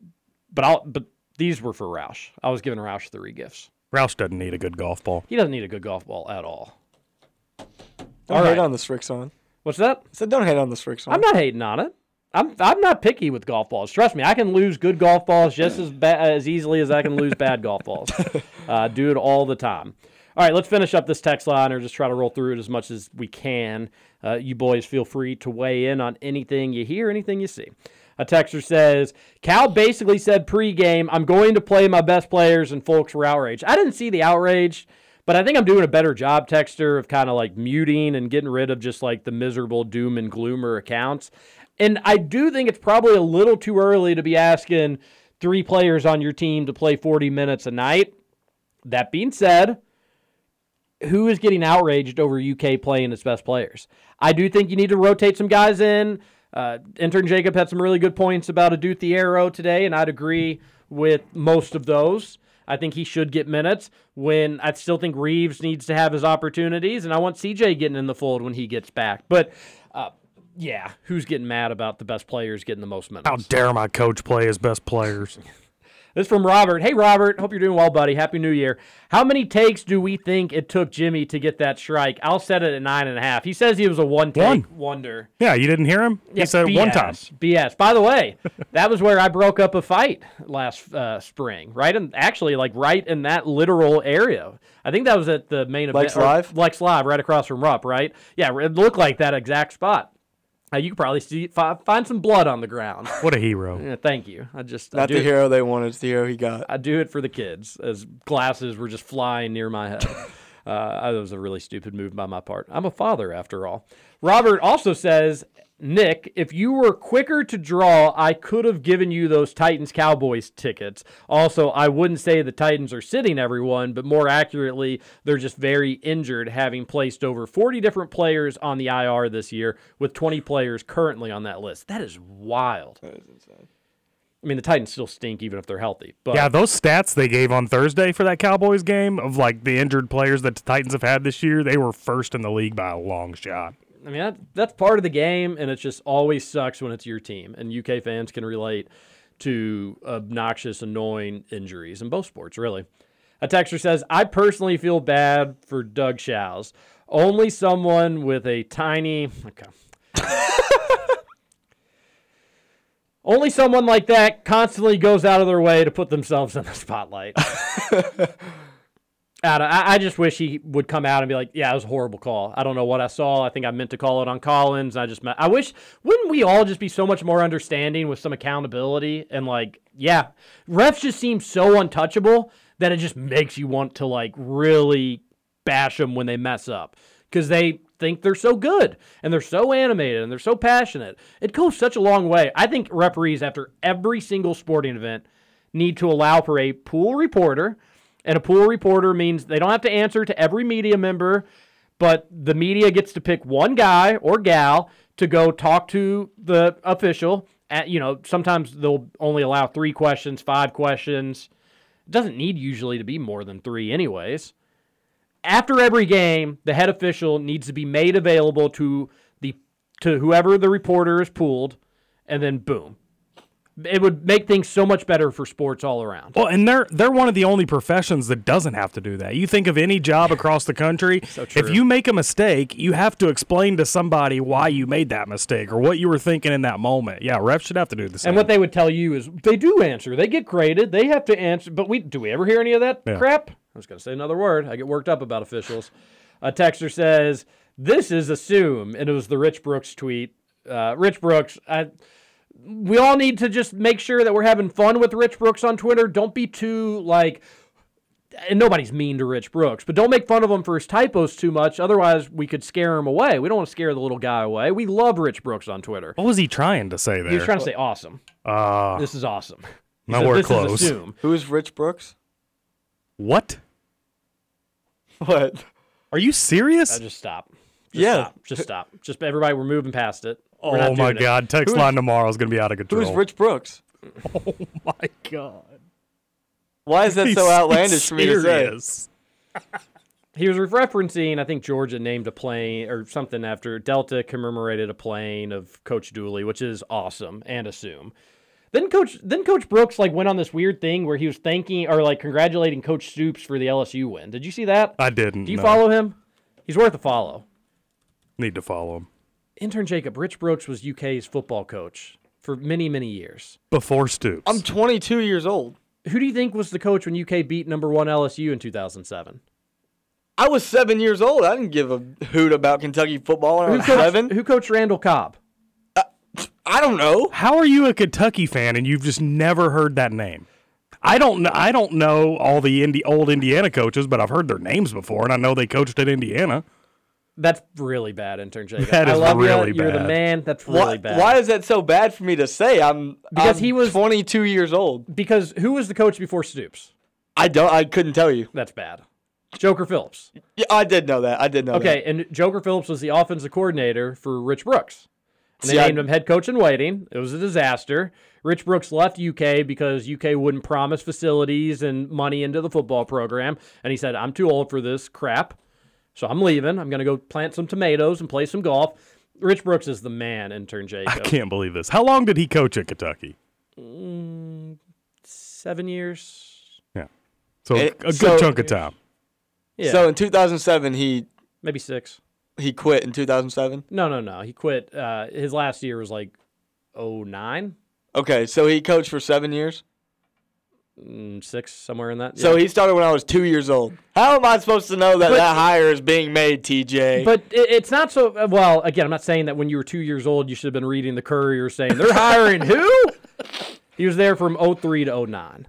but I'll but these were for Roush. I was giving Roush the regifts. Roush doesn't need a good golf ball. He doesn't need a good golf ball at all. Don't All hate right. on the Strixon. What's that? I said don't hate on the Strixon. I'm not hating on it. I'm I'm not picky with golf balls. Trust me, I can lose good golf balls just as ba- as easily as I can lose bad golf balls. <laughs> Uh, do it all the time. All right, let's finish up this text line or just try to roll through it as much as we can. Uh, you boys feel free to weigh in on anything you hear, anything you see. A texter says, Cal basically said pregame, I'm going to play my best players, and folks were outraged. I didn't see the outrage, but I think I'm doing a better job, texter, of kind of like muting and getting rid of just like the miserable doom and gloomer accounts. And I do think it's probably a little too early to be asking three players on your team to play 40 minutes a night. That being said, who is getting outraged over UK playing its best players? I do think you need to rotate some guys in. Uh, intern Jacob had some really good points about Adou Thiero today, and I'd agree with most of those. I think he should get minutes. When I still think Reeves needs to have his opportunities, and I want CJ getting in the fold when he gets back. But yeah, who's getting mad about the best players getting the most minutes? How dare my coach play his best players? <laughs> This is from Robert. Hey, Robert. Hope you're doing well, buddy. Happy New Year. How many takes do we think it took Jimmy to get that strike? I'll set it at nine and a half. He says he was a one take One. wonder. Yeah, you didn't hear him? Yeah, he said it one time. BS. BS. By the way, <laughs> that was where I broke up a fight last uh, spring, right? And actually, like right in that literal area. I think that was at the main Lex event. or Live? Lex Live, right across from Rupp, right? Yeah, it looked like that exact spot. Uh, you could probably see fi- find some blood on the ground. <laughs> What a hero. Yeah, thank you. I just Not do the it- hero they wanted, it's the hero he got. I do it for the kids as glasses were just flying near my head. <laughs> Uh, that was a really stupid move by my part. I'm a father after all. Robert also says, Nick, if you were quicker to draw, I could have given you those Titans Cowboys tickets. Also, I wouldn't say the Titans are sitting everyone, but more accurately, they're just very injured, having placed over 40 different players on the IR this year, with 20 players currently on that list. That is wild. That is insane. I mean, the Titans still stink even if they're healthy. But yeah, those stats they gave on Thursday for that Cowboys game of like the injured players that the Titans have had this year, they were first in the league by a long shot. I mean, that, that's part of the game, and it just always sucks when it's your team. And UK fans can relate to obnoxious, annoying injuries in both sports, really. A texter says, I personally feel bad for Doug Shows. Only someone with a tiny. Okay. <laughs> Only someone like that constantly goes out of their way to put themselves in the spotlight. <laughs> I, I just wish he would come out and be like, "Yeah, it was a horrible call. I don't know what I saw. I think I meant to call it on Collins. I just, I wish, wouldn't we all just be so much more understanding with some accountability and like, yeah, refs just seem so untouchable that it just makes you want to like really bash them when they mess up because they think they're so good and they're so animated and they're so passionate. It goes such a long way. I think referees after every single sporting event need to allow for a pool reporter and a pool reporter means they don't have to answer to every media member, but the media gets to pick one guy or gal to go talk to the official. At, you know, sometimes they'll only allow three questions, five questions. It doesn't need usually to be more than three, anyways. After every game, the head official needs to be made available to the to whoever the reporter is pooled, and then boom, it would make things so much better for sports all around. Well, and they're they're one of the only professions that doesn't have to do that. You think of any job across the country, <laughs> So if you make a mistake, you have to explain to somebody why you made that mistake or what you were thinking in that moment. Yeah, refs should have to do the same. And what they would tell you is they do answer. They get graded. They have to answer. But we do we ever hear any of that Yeah. crap? I was going to say another word. I get worked up about officials. A texter says this is assume, and it was the Rich Brooks tweet. Uh, Rich Brooks, I, we all need to just make sure that we're having fun with Rich Brooks on Twitter. Don't be too like. And nobody's mean to Rich Brooks, but don't make fun of him for his typos too much. Otherwise, we could scare him away. We don't want to scare the little guy away. We love Rich Brooks on Twitter. what was he trying to say there? He was trying to say awesome. uh, This is awesome. He No, said, we're close. Is. Who's Rich Brooks? what? <laughs> What? Are you serious? Uh, just stop. Just Yeah. Stop. Just stop. Just everybody, we're moving past it. We're oh my doing it. God! Text Who's- line tomorrow is going to be out of control. Who's Rich Brooks? <laughs> Oh my God! Why is that He's- so outlandish for me to say? <laughs> He was referencing, I think Georgia named a plane or something after Delta commemorated a plane of Coach Dooley, which is awesome and assume. Then Coach then Coach Brooks like went on this weird thing where he was thanking or like congratulating Coach Stoops for the LSU win. Did you see that? I didn't. Do you no. follow him? He's worth a follow. Need to follow him Intern Jacob, Rich Brooks was UK's football coach for many, many years. before Stoops. I'm 22 years old. Who do you think was the coach when UK beat number one LSU in 2007? I was seven years old. I didn't give a hoot about Kentucky football when I Who was coached, seven. who coached Randall Cobb? Uh, I don't know. How are you a Kentucky fan and you've just never heard that name? I don't know. I don't know all the Indi- old Indiana coaches, but I've heard their names before, and I know they coached at Indiana. That's really bad, intern Jacob. That I is love really you. You're the man. That's really Why, bad. why is that so bad for me to say? I'm Because I'm he was- 22 years old. Because who was the coach before Stoops? I don't. I couldn't tell you. That's bad. Joker Phillips. Yeah, I did know that. I did know Okay, and Joker Phillips was the offensive coordinator for Rich Brooks. And they See, I- named him head coach in waiting. It was a disaster. Rich Brooks left UK because UK wouldn't promise facilities and money into the football program. And he said, I'm too old for this crap. So I'm leaving. I'm going to go plant some tomatoes and play some golf. Rich Brooks is the man, intern Jacob. I can't believe this. How long did he coach at Kentucky? Mm, seven years. Yeah, so It- a good so- chunk of time. Yeah, So in 2007, he maybe six. he quit in 2007. No, no, no. He quit. Uh, his last year was like 09, Okay, so he coached for seven years. Mm, six, somewhere in that. So yeah. he started when I was two years old. How am I supposed to know that But- that hire is being made, TJ? But it, it's not so. uh, Well, again, I'm not saying that when you were two years old, you should have been reading the Courier saying they're hiring who? <laughs> He was there from 03 to 09.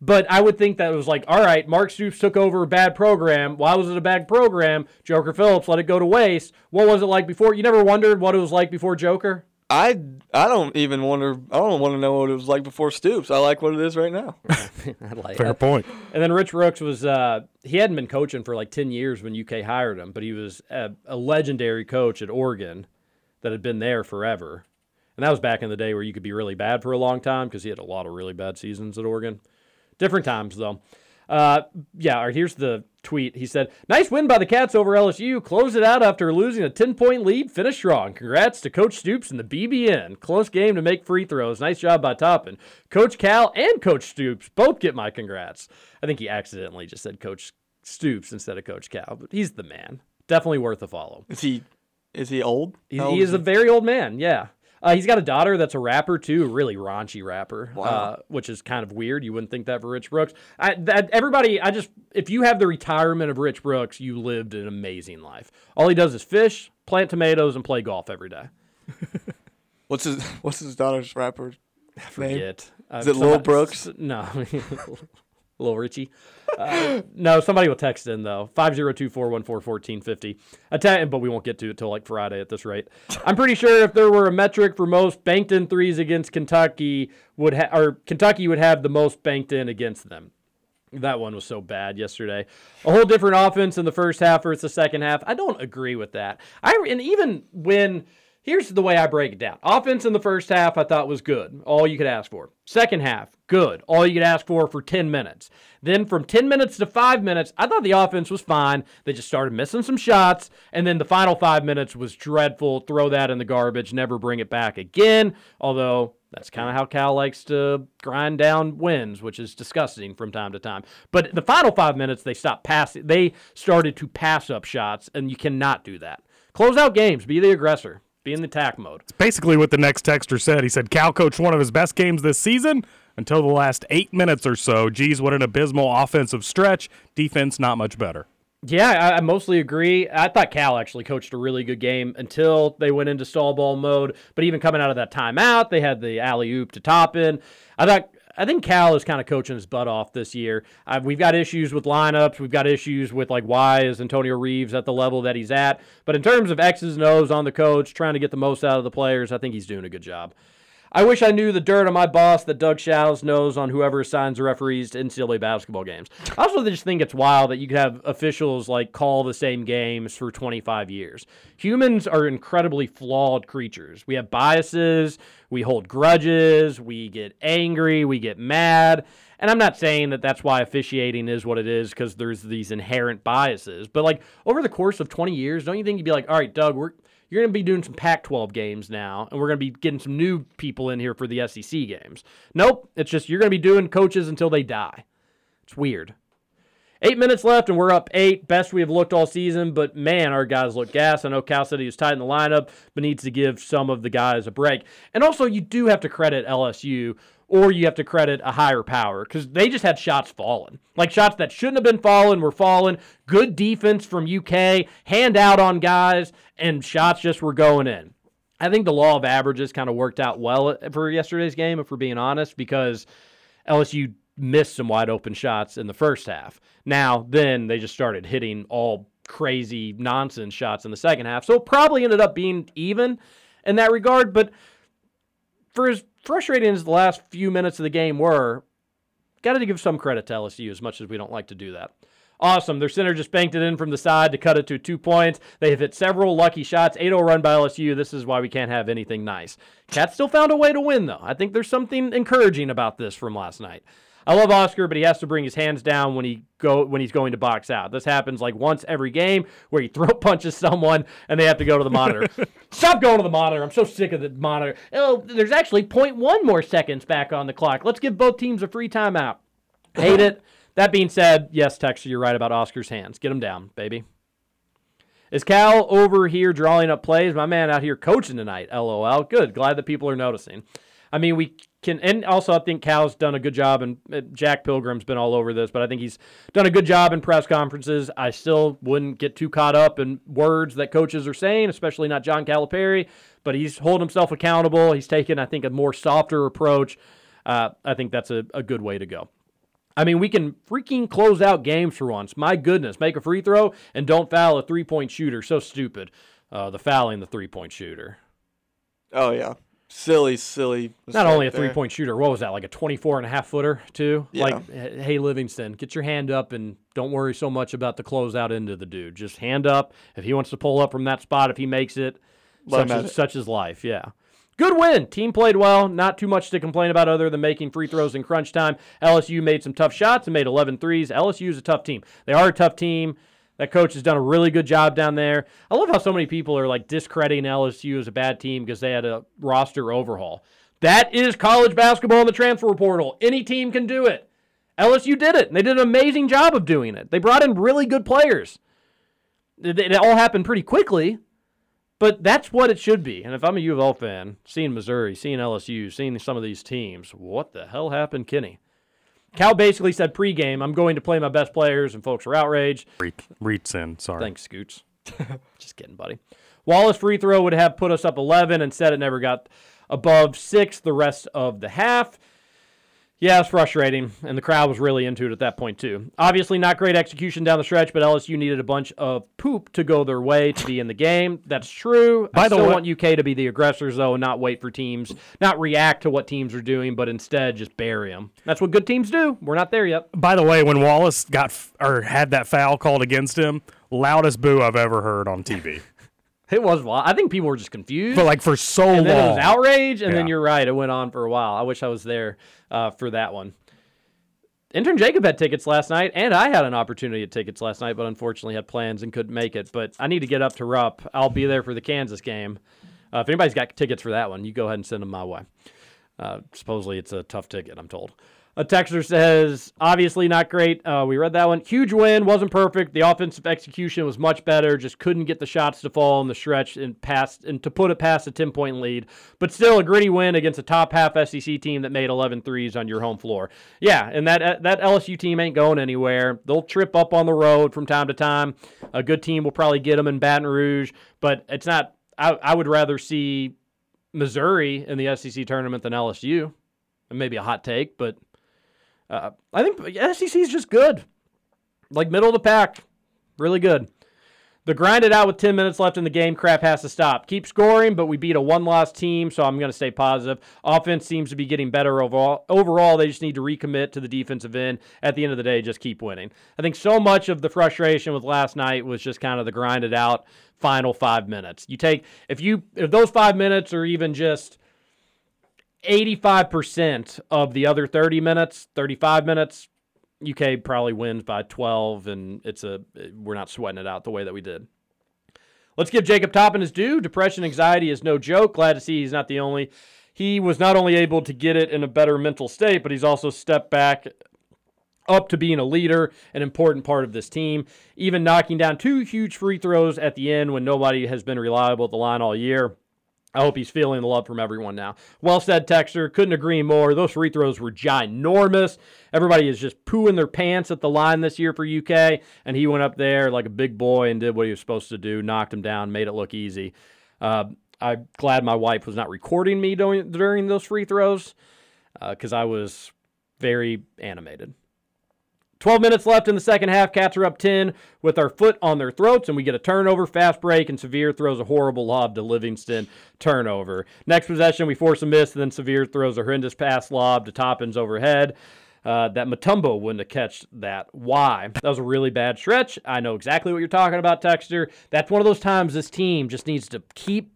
But I would think that it was like, all right, Mark Stoops took over a bad program. Why was it a bad program? Joker Phillips let it go to waste. What was it like before? You never wondered what it was like before Joker? I I don't even wonder. I don't want to know what it was like before Stoops. I like what it is right now. <laughs> I like Fair that. point. And then Rich Brooks was uh, he hadn't been coaching for like ten years when UK hired him, but he was a, a legendary coach at Oregon that had been there forever. And that was back in the day where you could be really bad for a long time because he had a lot of really bad seasons at Oregon. Different times though. Uh, yeah, right, here's the tweet. He said, Nice win by the Cats over LSU. Close it out after losing a 10 point lead. Finish strong. Congrats to Coach Stoops and the BBN. Close game to make free throws. Nice job by Toppin. Coach Cal and Coach Stoops both get my congrats. I think he accidentally just said Coach Stoops instead of Coach Cal, but he's the man. Definitely worth a follow. Is he is he old? He, old he is a very old man. Yeah. Uh, he's got a daughter that's a rapper too, a really raunchy rapper, Wow. uh, which is kind of weird. You wouldn't think that for Rich Brooks. I, that, everybody, I just if you have the retirement of Rich Brooks, you lived an amazing life. All he does is fish, plant tomatoes, and play golf every day. <laughs> What's his What's his daughter's rapper name? Forget. Uh, Is it Lil Brooks? No, <laughs> <laughs> Lil Richie. Uh, no, somebody will text in though. Five zero two four one four fourteen fifty. Atta- but we won't get to it till like Friday at this rate. I'm pretty sure if there were a metric for most banked in threes against Kentucky, would ha- or Kentucky would have the most banked in against them. That one was so bad yesterday. A whole different offense in the first half versus the second half. I don't agree with that. I and even when here's the way I break it down. Offense in the first half I thought was good. All you could ask for. Second half, good. All you could ask for for 10 minutes. Then from 10 minutes to 5 minutes, I thought the offense was fine. They just started missing some shots and then the final 5 minutes was dreadful. Throw that in the garbage, never bring it back again. Although that's kind of how Cal likes to grind down wins, which is disgusting from time to time. But the final five minutes, they stopped passing. They started to pass up shots, and you cannot do that. Close out games. Be the aggressor. Be in the attack mode. It's basically, what the next texter said, he said Cal coached one of his best games this season until the last eight minutes or so. Geez, what an abysmal offensive stretch. Defense, not much better. Yeah, I, I mostly agree. I thought Cal actually coached a really good game until they went into stall ball mode. But even coming out of that timeout, they had the alley oop to top in. I thought. I think Cal is kind of coaching his butt off this year. Uh, we've got issues with lineups. We've got issues with like why is Antonio Reeves at the level that he's at. But in terms of X's and O's on the coach, trying to get the most out of the players, I think he's doing a good job. I wish I knew the dirt on my boss that Doug Shows knows on whoever assigns the referees to NCAA basketball games. I also just think it's wild that you could have officials like call the same games for 25 years. Humans are incredibly flawed creatures. We have biases, we hold grudges, we get angry, we get mad. And I'm not saying that that's why officiating is what it is because there's these inherent biases. But like over the course of 20 years, don't you think you'd be like, all right, Doug, we're you're going to be doing some Pac 12 games now, and we're going to be getting some new people in here for the SEC games. Nope. It's just you're going to be doing coaches until they die. It's weird. Eight minutes left, and we're up eight. Best we have looked all season, but man, our guys look gas. I know Cal he was tight in the lineup, but needs to give some of the guys a break. And also, you do have to credit LSU or you have to credit a higher power because they just had shots falling. Like shots that shouldn't have been falling were falling. Good defense from UK, hand out on guys, and shots just were going in. I think the law of averages kind of worked out well uh, for yesterday's game, if we're being honest, because LSU missed some wide open shots in the first half. Now, then they just started hitting all crazy nonsense shots in the second half. So it probably ended up being even in that regard. But for as frustrating as the last few minutes of the game were, got to give some credit to LSU as much as we don't like to do that. Awesome. Their center just banked it in from the side to cut it to two points. They have hit several lucky shots. 8 0 run by LSU. This is why we can't have anything nice. Cats still found a way to win, though. I think there's something encouraging about this from last night. I love Oscar, but he has to bring his hands down when he go when he's going to box out. This happens like once every game where he <laughs> throat punches someone and they have to go to the monitor. <laughs> Stop going to the monitor. I'm so sick of the monitor. Oh, there's actually 0.1 more seconds back on the clock. Let's give both teams a free timeout. Hate it. That being said, yes, Texter, you're right about Oscar's hands. Get him down, baby. Is Cal over here drawing up plays? My man out here coaching tonight. LOL. Good. Glad that people are noticing. I mean, we can, and also I think Cal's done a good job, and uh, Jack Pilgrim's been all over this, but I think he's done a good job in press conferences. I still wouldn't get too caught up in words that coaches are saying, especially not John Calipari, but he's holding himself accountable. He's taken, I think, a more softer approach. Uh, I think that's a, a good way to go. I mean, we can freaking close out games for once. My goodness, make a free throw and don't foul a three point shooter. So stupid. Uh, the fouling the three point shooter. Oh yeah, silly, silly. Not only a there. three point shooter, what was that, like a 24 and a half footer, too? Yeah. Like, hey, Livingston, get your hand up and don't worry so much about the closeout into the dude. Just hand up. If he wants to pull up from that spot, if he makes it, such is, it. such is life. Yeah. Good win. Team played well. Not too much to complain about other than making free throws in crunch time. LSU made some tough shots and made 11 threes. LSU is a tough team. They are a tough team. That coach has done a really good job down there. I love how so many people are like discrediting LSU as a bad team because they had a roster overhaul. That is college basketball in the transfer portal. Any team can do it. LSU did it, and they did an amazing job of doing it. They brought in really good players. It, all happened pretty quickly, but that's what it should be. And if I'm a U of L fan, seeing Missouri, seeing LSU, seeing some of these teams, what the hell happened, Kenny? Cal basically said pregame, I'm going to play my best players, and folks were outraged. Reach, reach in. Sorry. Thanks, Scoots. <laughs> Just kidding, buddy. Wallace free throw would have put us up 11. Instead, it never got above six the rest of the half. Yeah, it's frustrating, and the crowd was really into it at that point too. Obviously, not great execution down the stretch, but LSU needed a bunch of poop to go their way to be in the game. That's true. I By the still way- want UK to be the aggressors, though, and not wait for teams, not react to what teams are doing, but instead just bury them. That's what good teams do. We're not there yet. By the way, when Wallace got f- or had that foul called against him, loudest boo I've ever heard on TV. It was wild. I think people were just confused. But like for so and long, then it was outrage, and then you're right. It went on for a while. I wish I was there uh, for that one. Intern Jacob had tickets last night, and I had an opportunity at tickets last night, but unfortunately had plans and couldn't make it. But I need to get up to Rupp. I'll be there for the Kansas game. Uh, if anybody's got tickets for that one, you go ahead and send them my way. Uh, supposedly it's a tough ticket, I'm told. A texter says, obviously not great. Uh, we read that one. Huge win, wasn't perfect. The offensive execution was much better. Just couldn't get the shots to fall in the stretch and past and to put it past a 10 point lead. But still a gritty win against a top half SEC team that made 11 threes on your home floor. Yeah, and that that LSU team ain't going anywhere. They'll trip up on the road from time to time. A good team will probably get them in Baton Rouge, but it's not. I, I would rather see Missouri in the SEC tournament than LSU. Maybe a hot take, but uh, I think SEC is just good. Like middle of the pack. Really good. The grind it out with 10 minutes left in the game crap has to stop. Keep scoring, but we beat a one loss team, so I'm going to stay positive. Offense seems to be getting better overall. Overall, they just need to recommit to the defensive end. At the end of the day, just keep winning. I think so much of the frustration with last night was just kind of the grind it out final five minutes. You take, if you, if those five minutes are even just 85% of the other 30 minutes, 35 minutes, UK probably wins by 12, and it's a we're not sweating it out the way that we did. Let's give Jacob Toppin his due. Depression, anxiety is no joke. Glad to see he's not the only. He was not only able to get it in a better mental state, but he's also stepped back up to being a leader, an important part of this team. Even knocking down two huge free throws at the end when nobody has been reliable at the line all year. I hope he's feeling the love from everyone now. Well said, Texter. Couldn't agree more. Those free throws were ginormous. Everybody is just pooing their pants at the line this year for UK, and he went up there like a big boy and did what he was supposed to do, knocked him down, made it look easy. Uh, I'm glad my wife was not recording me during, during those free throws because I was very animated. 12 minutes left in the second half. Cats are up 10 with our foot on their throats, and we get a turnover, fast break, and Sahvir throws a horrible lob to Livingston. Turnover. Next possession, we force a miss, and then Sahvir throws a horrendous pass lob to Toppins overhead. Uh, that Mutombo wouldn't have catched that. Why? That was a really bad stretch. I know exactly what you're talking about, Texter. That's one of those times this team just needs to keep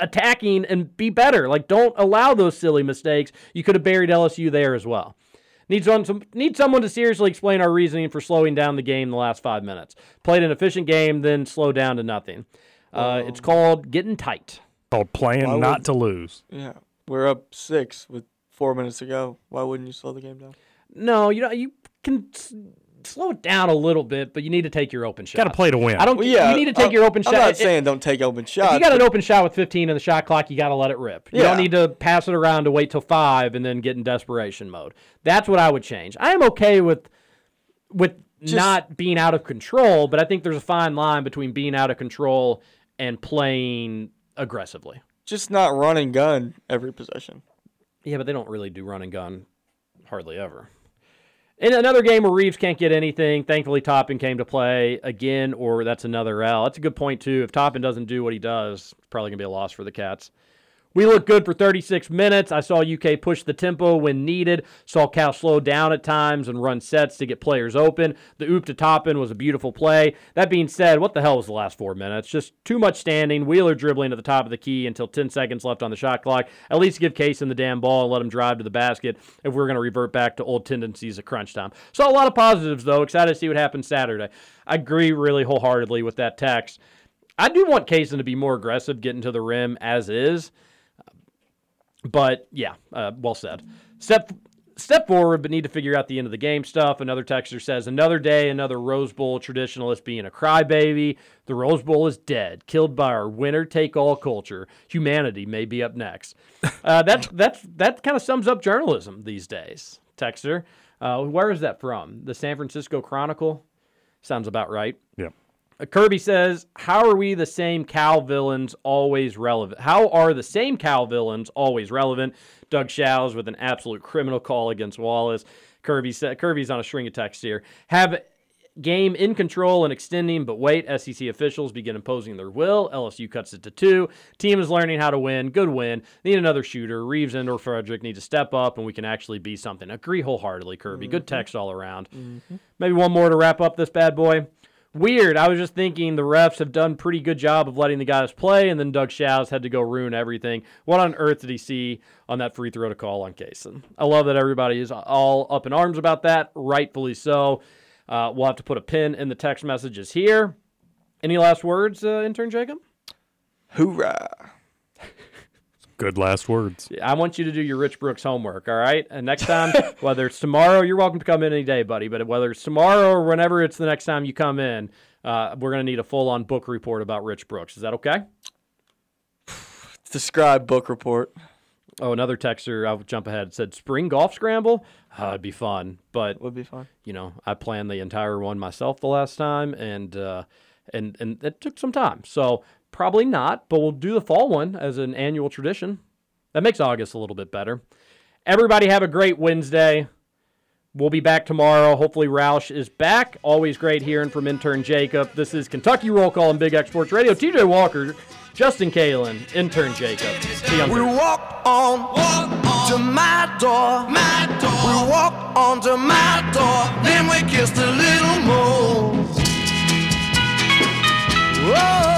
attacking and be better. Like, don't allow those silly mistakes. You could have buried LSU there as well. Need, some, some, need someone to seriously explain our reasoning for slowing down the game the last five minutes. Played an efficient game, then slow down to nothing. Uh, it's called getting tight. Called playing Why not would- to lose. Yeah, we're up six with four minutes to go. Why wouldn't you slow the game down? No, you know you can s- slow it down a little bit, but you need to take your open shot. Gotta play to win. I don't. Well, yeah, you need to take I'm- your open shot. I'm not It- saying don't take open shots. If you got an open shot with 15 in the shot clock, you got to let it rip. You don't need to pass it around to wait till five and then get in desperation mode. That's what I would change. I am okay with with Just- not being out of control, but I think there's a fine line between being out of control and playing aggressively. just not run and gun every possession. Yeah, but they don't really do run and gun hardly ever. In another game where Reeves can't get anything, thankfully Toppin came to play again, or that's another L. That's a good point too. If Toppin doesn't do what he does, it's probably gonna be a loss for the Cats. We looked good for 36 minutes. I saw UK push the tempo when needed. Saw Cal slow down at times and run sets to get players open. The oop to Toppin was a beautiful play. That being said, what the hell was the last four minutes? Just too much standing. Wheeler dribbling at the top of the key until 10 seconds left on the shot clock. At least give Cason the damn ball and let him drive to the basket if we're going to revert back to old tendencies at crunch time. Saw a lot of positives, though. Excited to see what happens Saturday. I agree really wholeheartedly with that text. I do want Cason to be more aggressive getting to the rim as is. But yeah, uh, well said. Step step forward, but need to figure out the end of the game stuff. Another texter says, another day, another Rose Bowl traditionalist being a crybaby. The Rose Bowl is dead, killed by our winner take all culture. Humanity may be up next. Uh, that that's that kind of sums up journalism these days. Texter, uh, where is that from? The San Francisco Chronicle. Sounds about right. Yeah. Uh, Kirby says, "How are we the same Cal villains always relevant? How are the same Cal villains always relevant?" Doug Shows with an absolute criminal call against Wallace. Kirby said, "Kirby's on a string of texts here. Have game in control and extending, but wait, SEC officials begin imposing their will. LSU cuts it to two. Team is learning how to win. Good win. Need another shooter. Reeves and or Fredrick need to step up, and we can actually be something. Agree wholeheartedly, Kirby. Good text all around. Maybe one more to wrap up this bad boy." Weird. I was just thinking the refs have done pretty good job of letting the guys play, and then Doug Shows had to go ruin everything. What on earth did he see on that free throw to call on Cason? I love that everybody is all up in arms about that, rightfully so. Uh, we'll have to put a pin in the text messages here. Any last words, uh, intern Jacob? Hoorah! <laughs> Good last words. I want you to do your Rich Brooks homework, all right? And next time, <laughs> whether it's tomorrow, you're welcome to come in any day, buddy. But whether it's tomorrow or whenever it's the next time you come in, uh, we're going to need a full on book report about Rich Brooks. Is that okay? <sighs> Describe book report. Oh, another texter, I'll jump ahead, said spring golf scramble. Uh, it'd be fun, but Would be fun. you know, I planned the entire one myself the last time, and uh, and and it took some time. So probably not, but we'll do the fall one as an annual tradition. That makes August a little bit better. Everybody have a great Wednesday. We'll be back tomorrow. Hopefully Roush is back. Always great hearing from intern Jacob. This is Kentucky Roll Call and Big X Sports Radio. TJ Walker, Justin Kalen, intern Jacob. See you on We walk on, to my door, my door. We walk on to my door, then we kissed a little more. Whoa.